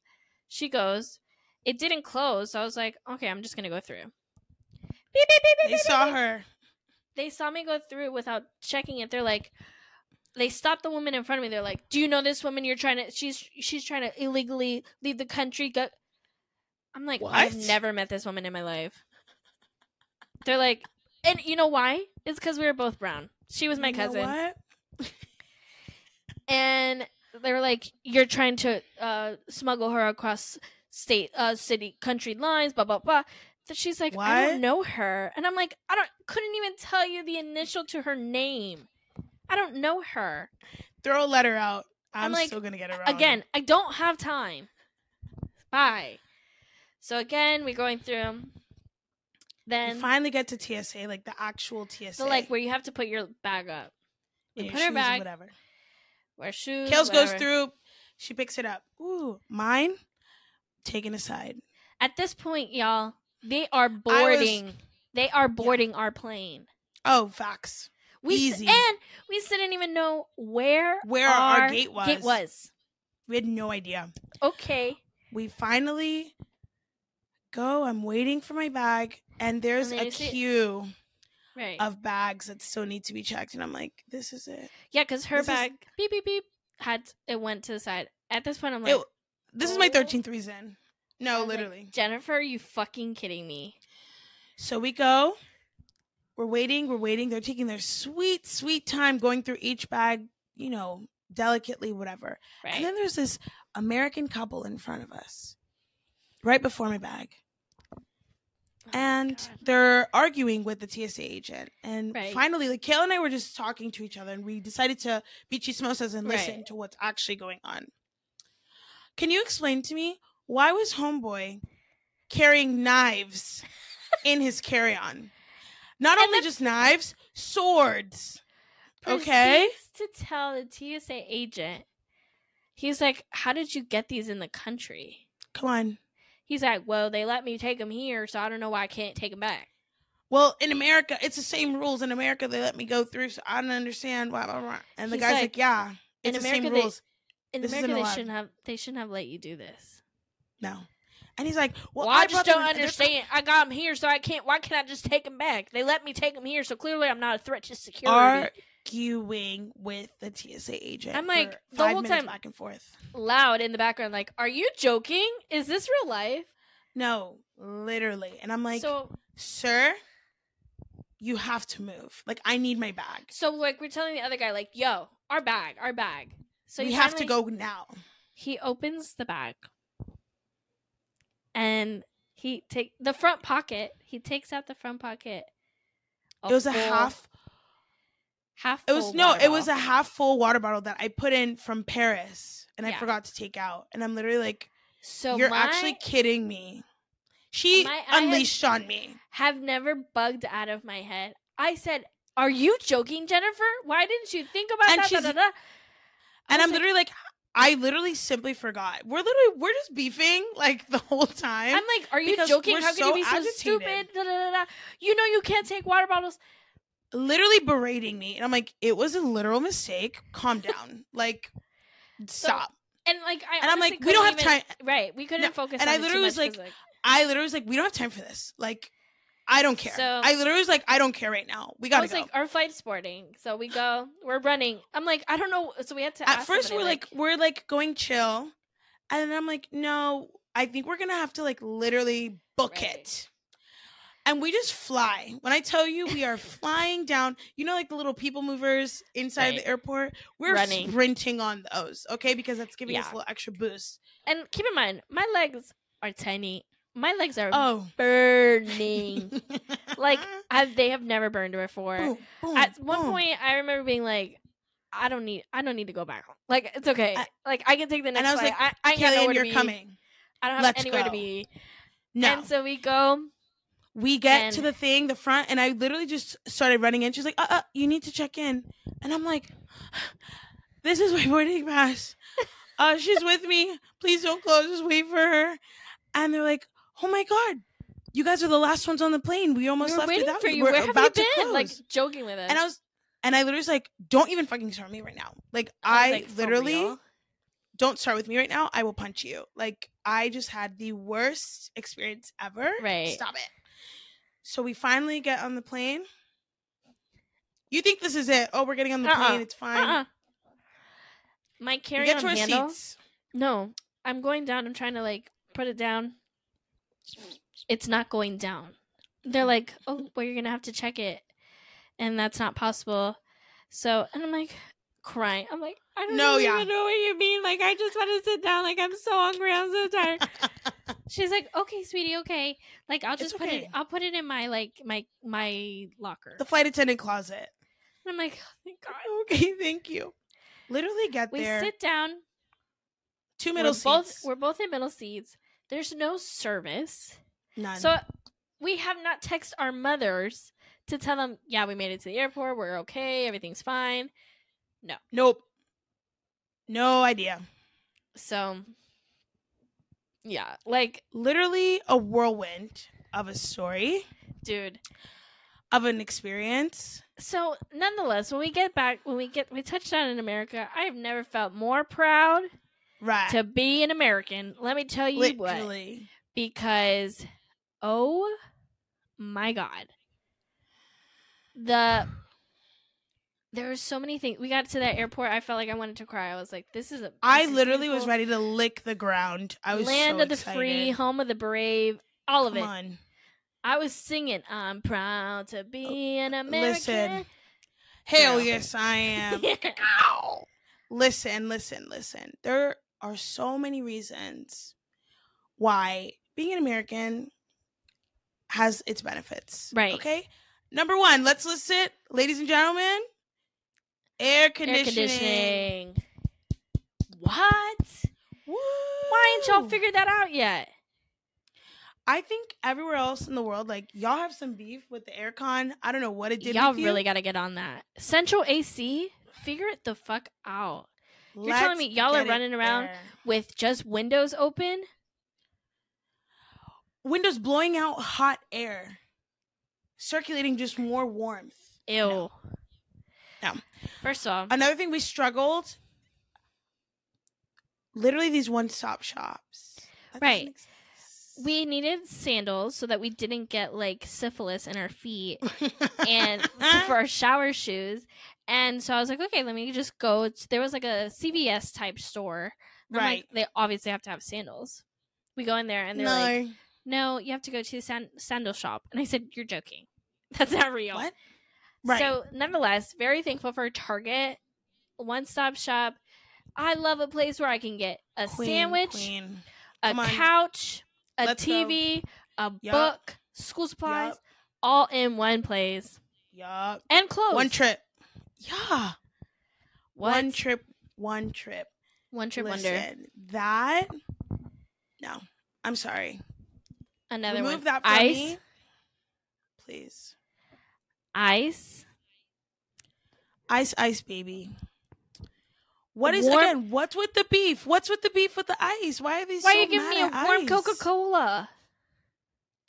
She goes. It didn't close, so I was like, okay, I'm just gonna go through. Beep, beep, beep, beep, They saw her. they saw me go through without checking it. They're like, they stopped the woman in front of me. They're like, "Do you know this woman? You're trying to. She's she's trying to illegally leave the country." Go. I'm like, I've never met this woman in my life. They're like, and you know why? It's because we were both brown. She was my You cousin, what? and they were like, "You're trying to uh, smuggle her across state, uh, city, country lines." Blah blah blah. That she's like, I don't know her, and I'm like, I don't, couldn't even tell you the initial to her name. I don't know her. Throw a letter out. I'm I'm, like, still gonna get it wrong. Again, I don't have time. Bye. So again, we're going through. You Then finally get to TSA, like the actual TSA. so like where you have to put your bag up. we your put her bag. Whatever. Wear shoes. Kales goes through. She picks it up. Ooh, mine taken aside. At this point, y'all, they are boarding. They are boarding our plane. Oh, facts. We Easy. and we still didn't even know where Where our gate was. Gate was. We had no idea. Okay. We finally go. I'm waiting for my bag, and there's And a queue Right. of bags that still need to be checked, and I'm like, this is it. yeah, because her this is- bag beep beep beep had it went to the side. At this point, I'm like, It- this is my oh. 13th reason. No, was like, literally. Jennifer, are you fucking kidding me? So we go. We're waiting. We're waiting. They're taking their sweet, sweet time going through each bag, you know, delicately, whatever. Right. And then there's this American couple in front of us, right before my bag. Oh And they're arguing with the TSA agent. And Right. finally, like Kayla and I were just talking to each other and we decided to be chismosas and listen Right. to what's actually going on. Can you explain to me why was Homeboy carrying knives in his carry-on? Not And only just knives, swords. Okay. To tell the TSA agent, he's like, "How did you get these in the country?" Come on. He's like, "Well, they let me take them here, so I don't know why I can't take them back." Well, in America, it's the same rules. In America, they let me go through, so I don't understand why. Blah, blah. And the He's guy's like, like, "Yeah, in it's the America, same they- rules." In This America, they allowed. shouldn't have. They shouldn't have let you do this. No. And he's like, "Well, Well, I, brought just don't in- and they're co- understand. I got them here, so I can't. Why can't I just take them back? They let me take them here, so clearly I'm not a threat to security. Arguing with the TSA agent. I'm like, the whole time- back and forth. Loud in the background, like, "Are you joking? Is this real life?" No, literally. And I'm like, so, "Sir, you have to move. Like, I need my bag. so like we're telling the other guy, like, "Yo, our bag, our bag." So we have to finally- go now." He opens the bag, and he take the front pocket. He takes out the front pocket. It was a half. Half. It was no. It was a half full water bottle that I put in from Paris, and I forgot to take out. And I'm literally like, So "You're my- actually kidding me." She My- unleashed on me. have never bugged out of my head. I said, "Are you joking, Jennifer? Why didn't you think about And that?" da, da, da?" And I'm like, literally like, I literally simply forgot. We're literally we're just beefing like the whole time. I'm like, "Are you joking? How can so you be so agitated. stupid?" Da, da, da. You know you can't take water bottles. Literally berating me, and I'm like, it was a literal mistake. Calm down. like, stop. And like, I and I'm like, we don't have even- time. Right, we couldn't No, focus. and I literally was 'cause, like, I literally was like, we don't have time for this. Like, I don't care. So- I literally was like, I don't care right now. We gotta was go. like, our flight's boarding, so we go. We're running. I'm like, I don't know. So we had to. At first, somebody, we're like, we're like going chill, and then I'm like, no, I think we're gonna have to like literally book Right. it. And we just fly. When I tell you we are flying down, you know, like the little people movers inside Right. the airport, we're Running. sprinting on those, okay? Because that's giving us a little extra boost. and keep in mind, my legs are tiny. My legs are Oh, burning. like I, they have never burned before. boom, boom, At one boom. point, I remember being like, "I don't need, I don't need to go back home. Like it's okay. I- like I can take the next And I was flight. like, I, I Killian, you're be. coming. I don't have Let's anywhere to be. No, And so we go. We get to the thing, the front, and I literally just started running in. She's like, uh, uh, you need to check in. And I'm like, this is my boarding pass. Uh, she's with me. Please don't close. Just wait for her. And they're like, oh my God, you guys are the last ones on the plane. We almost we left without you. you. We're Where have about you to close. Like joking with us. and I was, and I literally was like, don't even fucking start me right now. Like, I I, like, literally, don't start with me right now. I will punch you. Like, I just had the worst experience ever. Right. Stop it. So we finally get on the plane. You think this is it? Oh, we're getting on the Uh-uh. plane. It's fine. Uh-uh. My carry get on handle. seats. No, I'm going down. I'm trying to like put it down. It's not going down. They're like, oh, well, you're gonna have to check it, and that's not possible. So, and I'm like crying. I'm like, I don't No, even yeah. know what you mean. Like, I just want to sit down. Like, I'm so hungry. I'm so tired. She's like, okay, sweetie, okay. Like, I'll It's just put it. I'll put it in my like my my locker. the flight attendant closet. And I'm like, oh, thank God. Okay, thank you. Literally get We there. We sit down. Two middle we're both seats. we're both in middle seats. There's no service. None. So we have not texted our mothers to tell them, yeah, we made it to the airport. We're okay. Everything's fine. No. Nope. No idea. So, yeah, like, Literally a whirlwind of a story, dude. of an experience. So, nonetheless, when we get back, when we get we touch down in America, I have never felt more proud Right. to be an American. Let me tell you what, because oh my god, the there were so many things. We got to that airport. I felt like I wanted to cry. I was like, "This is a." I is literally was ready to lick the ground. I was land so of the excited. free, home of the brave, all of Come it. on. I was singing, "I'm proud to be oh, an uh, American." Listen. Hell yes, I am. Ow. Listen, listen, listen. There are so many reasons why being an American has its benefits. Right. Okay. Number one, let's list it, ladies and gentlemen. Air Air conditioning. conditioning. What? Why ain't y'all figured that out yet? I think everywhere else in the world, like y'all have some beef with the aircon. I don't know what it did. Y'all really got to get on that. Central AC, figure it the fuck out. You're telling Let's me y'all are running around there. with just windows open? windows blowing out hot air, circulating just more warmth. Ew. No. No. First of all, Another thing we struggled. Literally, these one-stop shops. That Right. we needed sandals so that we didn't get like syphilis in our feet and for our shower shoes. And so I was like, okay, let me just go. There was like a CVS type store. I'm like, right. they obviously have to have sandals. We go in there and they're no. like, no, you have to go to the san- sandal shop. And I said, you're joking. That's not real. what? Right. So, nonetheless, very thankful for Target, one stop shop. I love a place where I can get a Queen, sandwich, queen. a Come on. couch, a Let's go. TV, a Yup. book, school supplies, Yup. all in one place. Yup. And clothes. One trip. Yeah. What? One trip. One trip. One trip wonder. Listen, that. No, I'm sorry. Another Remove one. that from Ice. me, please. Ice. Ice, ice, baby. What is Warm- again? What's with the beef? What's with the beef with the ice? Why are these? Why so are you giving me a warm? Coca Cola?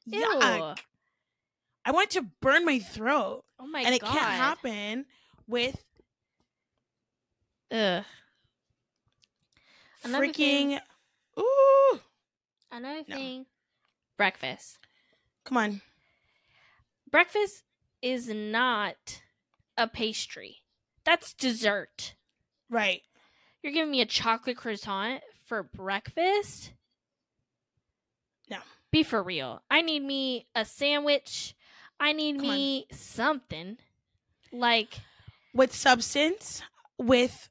Ew. Yuck. I want to burn my throat, Oh my god, and it can't happen with Ugh. Another thing- freaking. Ooh, Another No. thing. Breakfast. come on. breakfast is not a pastry. That's dessert. Right. You're giving me a chocolate croissant for breakfast? No. Be for real. I need me a sandwich. I need Come on. me something. Like, With substance, with.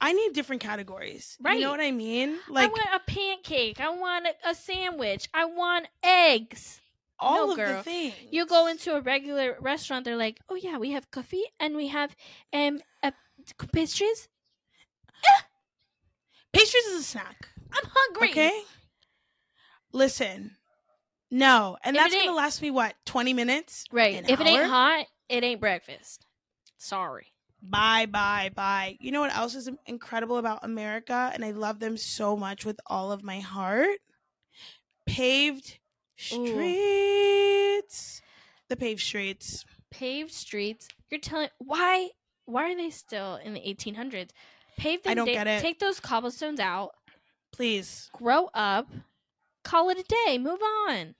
I need different categories. Right. You know what I mean? Like I want a pancake. I want a, a sandwich. I want eggs. All no, of girl. the things. You go into a regular restaurant, they're like, "Oh yeah, we have coffee and we have um uh, pastries." pastries is a snack. I'm hungry. Okay. Listen. No, and If that's gonna last me what twenty minutes. Right. If it ain't hot, it ain't breakfast. Sorry. Bye, bye, bye. You know what else is incredible about America, and I love them so much with all of my heart. Paved Ooh. streets. The paved streets. Paved streets. You're telling why? Why are they still in the 1800s? Pave them. I don't da- get it. Take those cobblestones out. Please. Grow up. Call it a day. Move on.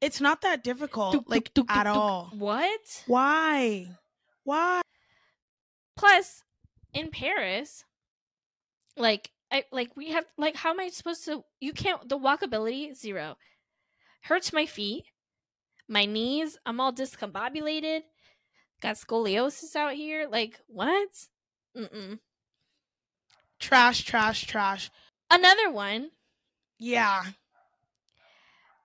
It's not that difficult, Duk, like duk, duk, at all. What? Why? Why? Plus, in Paris, like I like we have like how am I supposed to? You can't. The walkability zero. Hurts my feet, my knees. I'm all discombobulated. Got scoliosis out here. Like what? Mm-mm. Trash, trash, trash. Another one. Yeah.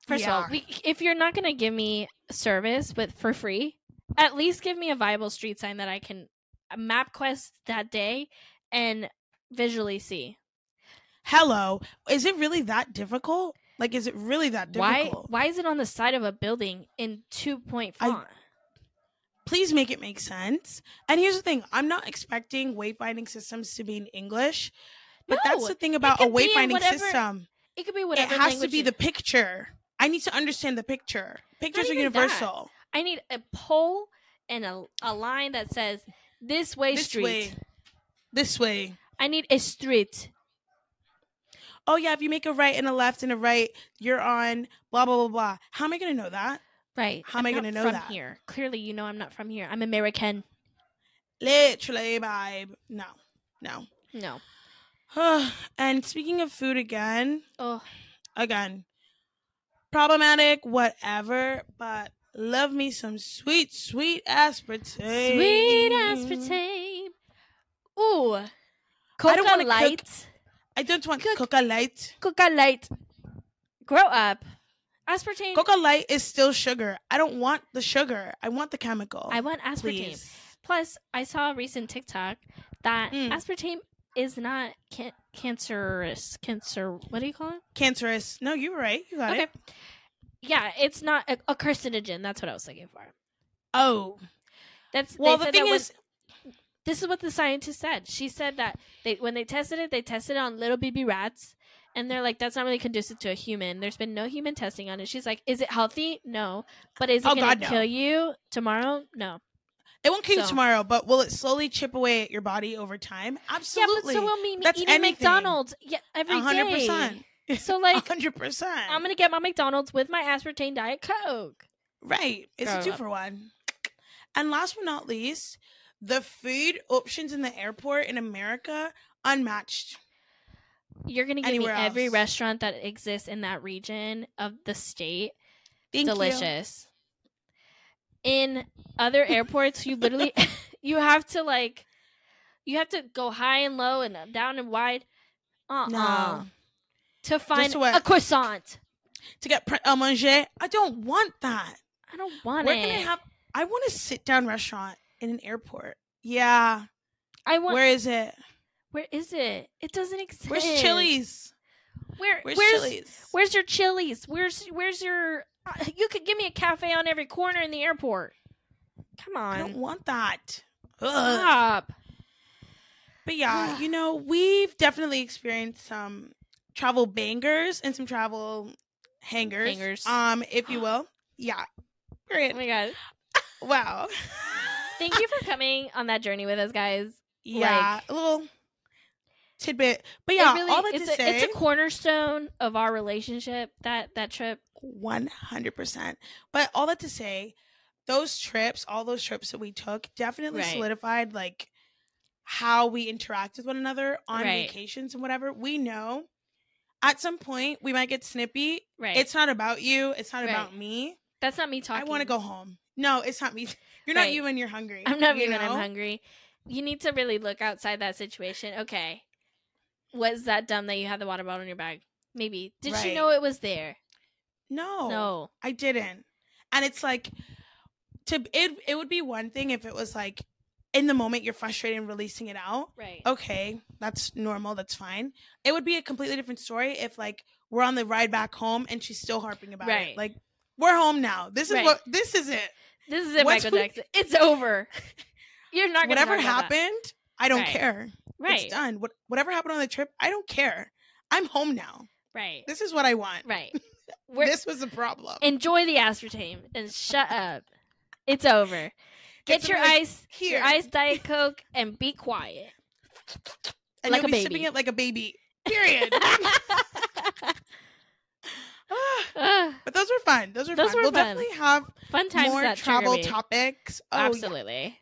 First of all, we, if you're not gonna give me service with for free, at least give me a viable street sign that I can uh, MapQuest that day and visually see. Hello. Is it really that difficult? Like, is it really that difficult? Why why is it on the side of a building in two point I- font? Please make it make sense. And here's the thing I'm not expecting wayfinding systems to be in English. But that's the thing about a could be in wayfinding whatever- system. It could be whatever It has to be you- the picture. I need to understand the picture. Pictures are even that. universal. I need a pole and a, a line that says this way This street. way. This way. I need a street. Oh yeah, if you make a right and a left and a right, you're on blah blah blah blah. How am I gonna know that? Right. How am I I'm gonna not know from that? here? Clearly, you know I'm not from here. I'm American. Literally, babe. No, no. No. and speaking of food again, Oh, again, problematic, whatever, but love me some sweet, sweet aspartame. sweet aspartame. Ooh. I Coca don't wanna Light. I don't want Cook- Coca Light. Coca Light. Grow up. Aspartame. Coca Light is still sugar. I don't want the sugar. I want the chemical. I want aspartame. please. Plus, I saw a recent TikTok that Mm. aspartame is not can- cancerous. Cancer. What do you call it? Cancerous. No, you were right. You got Okay. it. Yeah, it's not a, a carcinogen. That's what I was looking for. Oh. That's Well, the thing when- is, this is what the scientist said. She said that they when they tested it, they tested it on little baby rats, and they're like, that's not really conducive to a human. There's been no human testing on it. She's like, is it healthy? No, but is it Oh, gonna no. kill you tomorrow? No. it won't kill you tomorrow, but will it slowly chip away at your body over time? Absolutely. Yeah, but so will me, me That's eating anything. McDonald's yeah, every day. hundred percent. So like, hundred percent. I'm gonna get my McDonald's with my aspartame diet coke. Right. It's Grow a two for one. And last but not least, the food options in the airport in America unmatched. You're gonna give Anywhere me every else. restaurant that exists in that region of the state Thank you. delicious. In other airports, you literally you have to like you have to go high and low and down and wide. Uh uh No. To find a croissant. To get prêt à manger, I don't want that. I don't want Where it. can I have I want a sit down restaurant in an airport. Yeah. I want. Where is it? where is it? It doesn't exist. Where's Chili's? Where? Where's, Where's Chili's? Where's your Chili's? Where's Where's your? Uh, you could give me a cafe on every corner in the airport. Come on. I don't want that. Ugh. stop. But yeah, you know, we've definitely experienced some travel bangers and some travel hangers. Hangers. Um, if you will. Yeah. Great. Oh my god! Wow. Thank you for coming on that journey with us, guys. yeah. Like- a little tidbit. But yeah, really- all that it's to a, say it's a cornerstone of our relationship. That that trip. one hundred percent. But all that to say, those trips, all those trips that we took, definitely Right. solidified like how we interact with one another on Right. vacations and whatever. We know at some point we might get snippy. Right. It's not about you. It's not Right. about me. That's not me talking. I want to go home. No, it's not me. You're not Right. you when you're hungry. I'm not you when I'm hungry. You need to really look outside that situation. Okay, was that dumb that you had the water bottle in your bag? Maybe. Did she Right. know it was there? No, No. I didn't. And it's like to it. It would be one thing if it was like in the moment you're frustrated and releasing it out. Right. Okay, that's normal. That's fine. It would be a completely different story if like we're on the ride back home and she's still harping about Right. it. Like we're home now. This is Right. what. This is it. This is it, Once Michael we- Jackson. It's over. You're not gonna Whatever talk about that. happened, I don't Right. care. Right. It's done. What whatever happened on the trip, I don't care. I'm home now. Right. This is what I want. Right. This was a problem. enjoy the aspartame and shut up. It's over. Get, some your this ice, here. your ice diet coke, and be quiet. and like you'll be sipping it like a baby. Period. But those were fun. Those were Those fun. were we'll fun. definitely have Fun times more travel topics. Oh, yeah. Absolutely.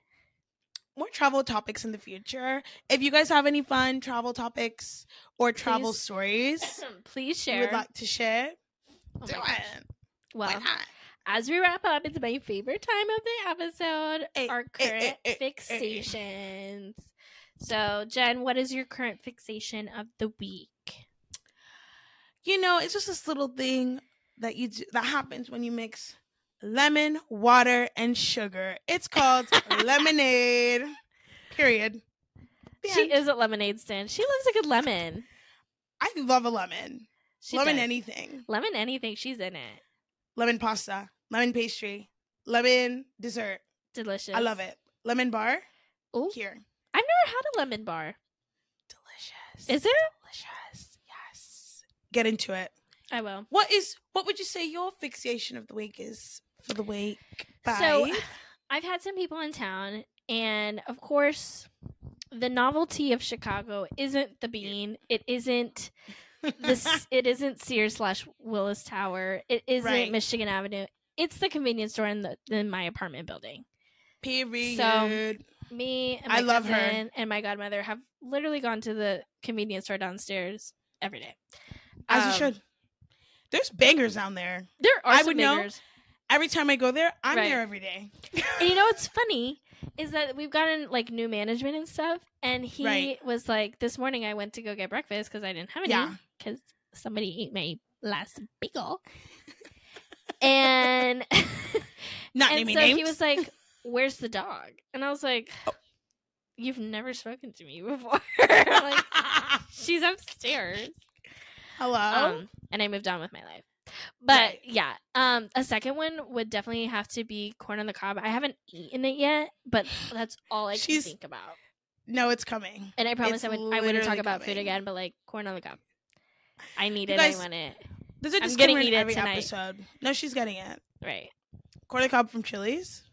more travel topics in the future. If you guys have any fun travel topics or travel Please stories Please you share. would like to share, Oh do it. Well, as we wrap up, it's my favorite time of the episode. Eh, our eh, eh, current eh, eh. fixations. So, Jen, what is your current fixation of the week? You know, it's just this little thing that you do, that happens when you mix lemon, water, and sugar. It's called lemonade. Period. The She end. is a lemonade stand. She loves a good lemon. I love a lemon. She lemon does. anything. lemon anything. She's in it. Lemon pasta, lemon pastry, lemon dessert. Delicious. I love it. Lemon bar. Ooh. Here. I've never had a lemon bar. Delicious. Is it? delicious. Get into it. I will. What is what would you say your fixation of the week is for the week? So I've had some people in town, and of course, the novelty of Chicago isn't the bean. It isn't this. it isn't Sears slash Willis Tower. It isn't Right. Michigan Avenue. It's the convenience store in the in my apartment building. Period. So Me and my I love her. and my godmother have literally gone to the convenience store downstairs every day. As Um, you should. There's bangers down there. There are I some would know. bangers. Every time I go there, I'm Right. there every day. And you know what's funny is that we've gotten like new management and stuff, and he Right. was like, "This morning I went to go get breakfast because I didn't have any Yeah. because somebody ate my last bagel." and Not and naming so names. he was like, "Where's the dog?" And I was like, "You've never spoken to me before." like, she's upstairs. Hello. Um, and I moved on with my life. But Right. yeah, um, a second one would definitely have to be corn on the cob. I haven't eaten it yet, but that's all I can She's- think about. no, it's coming. And I promise it's I would I wouldn't talk about food again, but like corn on the cob. I need You it. guys- I want it. There's a I'm gonna eat in it every tonight. episode. No, she's getting it. Right. Corn on the cob from Chili's.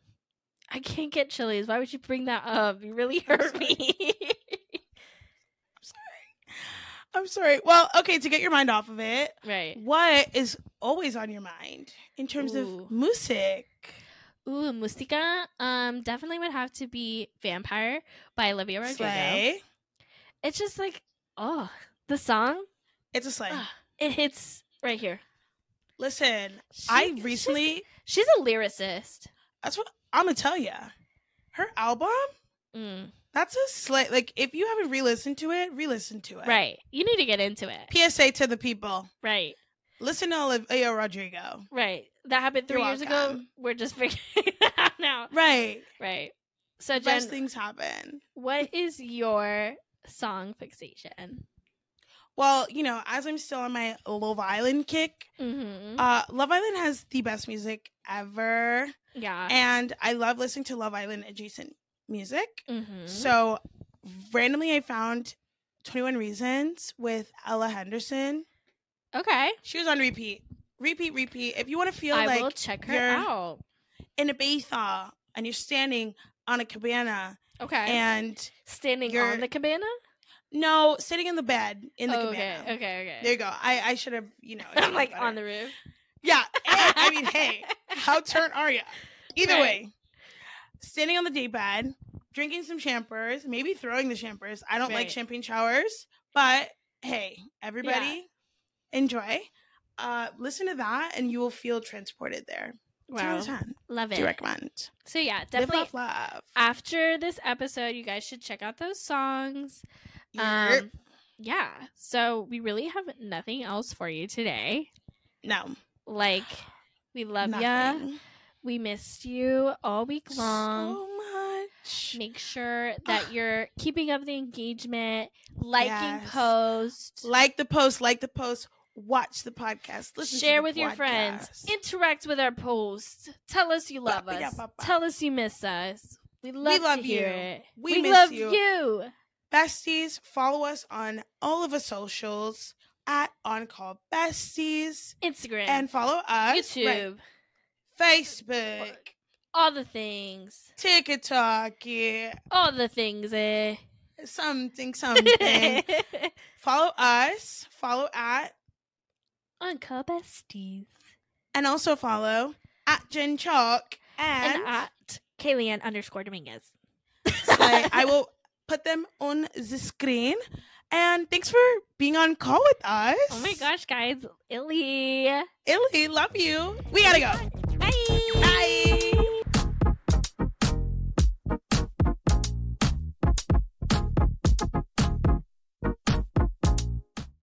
I can't get Chili's. Why would you bring that up? You really hurt me. I'm sorry. Well, okay, to get your mind off of it, right. what is always on your mind in terms Ooh. of music? Ooh, Mustika. Um, definitely would have to be Vampire by Olivia Rodrigo. Slay. It's just like, oh, the song. It's a slay. Ah, it hits right here. Listen, She- I she's- recently, She's, a lyricist. that's what I'm going to tell you. Her album, Mm, that's a slight Like, if you haven't re listened to it, re listen to it. right. You need to get into it. PSA to the people Right. listen to Olivia Rodrigo. Right. That happened 3 You're years ago. We're just figuring out now. Right. Right. So, Jen, Best things happen. what is your song fixation? Well, you know, as I'm still on my Love Island kick, Mm-hmm. uh, Love Island has the best music ever. yeah. And I love listening to Love Island adjacent music. mm-hmm. So randomly I found 21 Reasons with Ella Henderson. okay. She was on repeat. Repeat, repeat. If you want to feel I like will check her out. in Ibiza and you're standing on a cabana Okay. and Standing on the cabana? no, sitting in the bed in the Oh, okay. cabana. Okay. Okay. There you go. I, I should have, you know. I'm like better. on the roof. Yeah. Hey, I mean, hey, how turn are you? Either Right. way, standing on the day bed, drinking some champers, maybe throwing the champers. I don't like champagne showers, but hey, everybody, enjoy. Uh, listen to that, and you will feel transported there. Wow. Love Do recommend. So yeah, definitely love. after this episode, you guys should check out those songs. Yerp. Um, yeah. So we really have nothing else for you today. no, Like, we love ya. We missed you all week long. So much. Make sure that ah. you're keeping up the engagement, liking Yes. posts, Like the post, like the post. Watch the podcast. Listen. to share with your friends, interact with our posts. Tell us you love us. Ba-ba-da-ba-ba. Tell us you miss us. We love, love to hear you. it. We miss love you. you. besties follow us on all of our socials at on call besties Instagram, and follow us YouTube, right, facebook all the things, tiktok yeah, all the things. Eh? something something follow us follow at On Call Besties. and also follow at jen chalk and, And at Kayleanne underscore Dominguez. Slay. i will put them on the screen and thanks for being on call with us Oh my gosh, guys. Illy. illy love you we gotta go.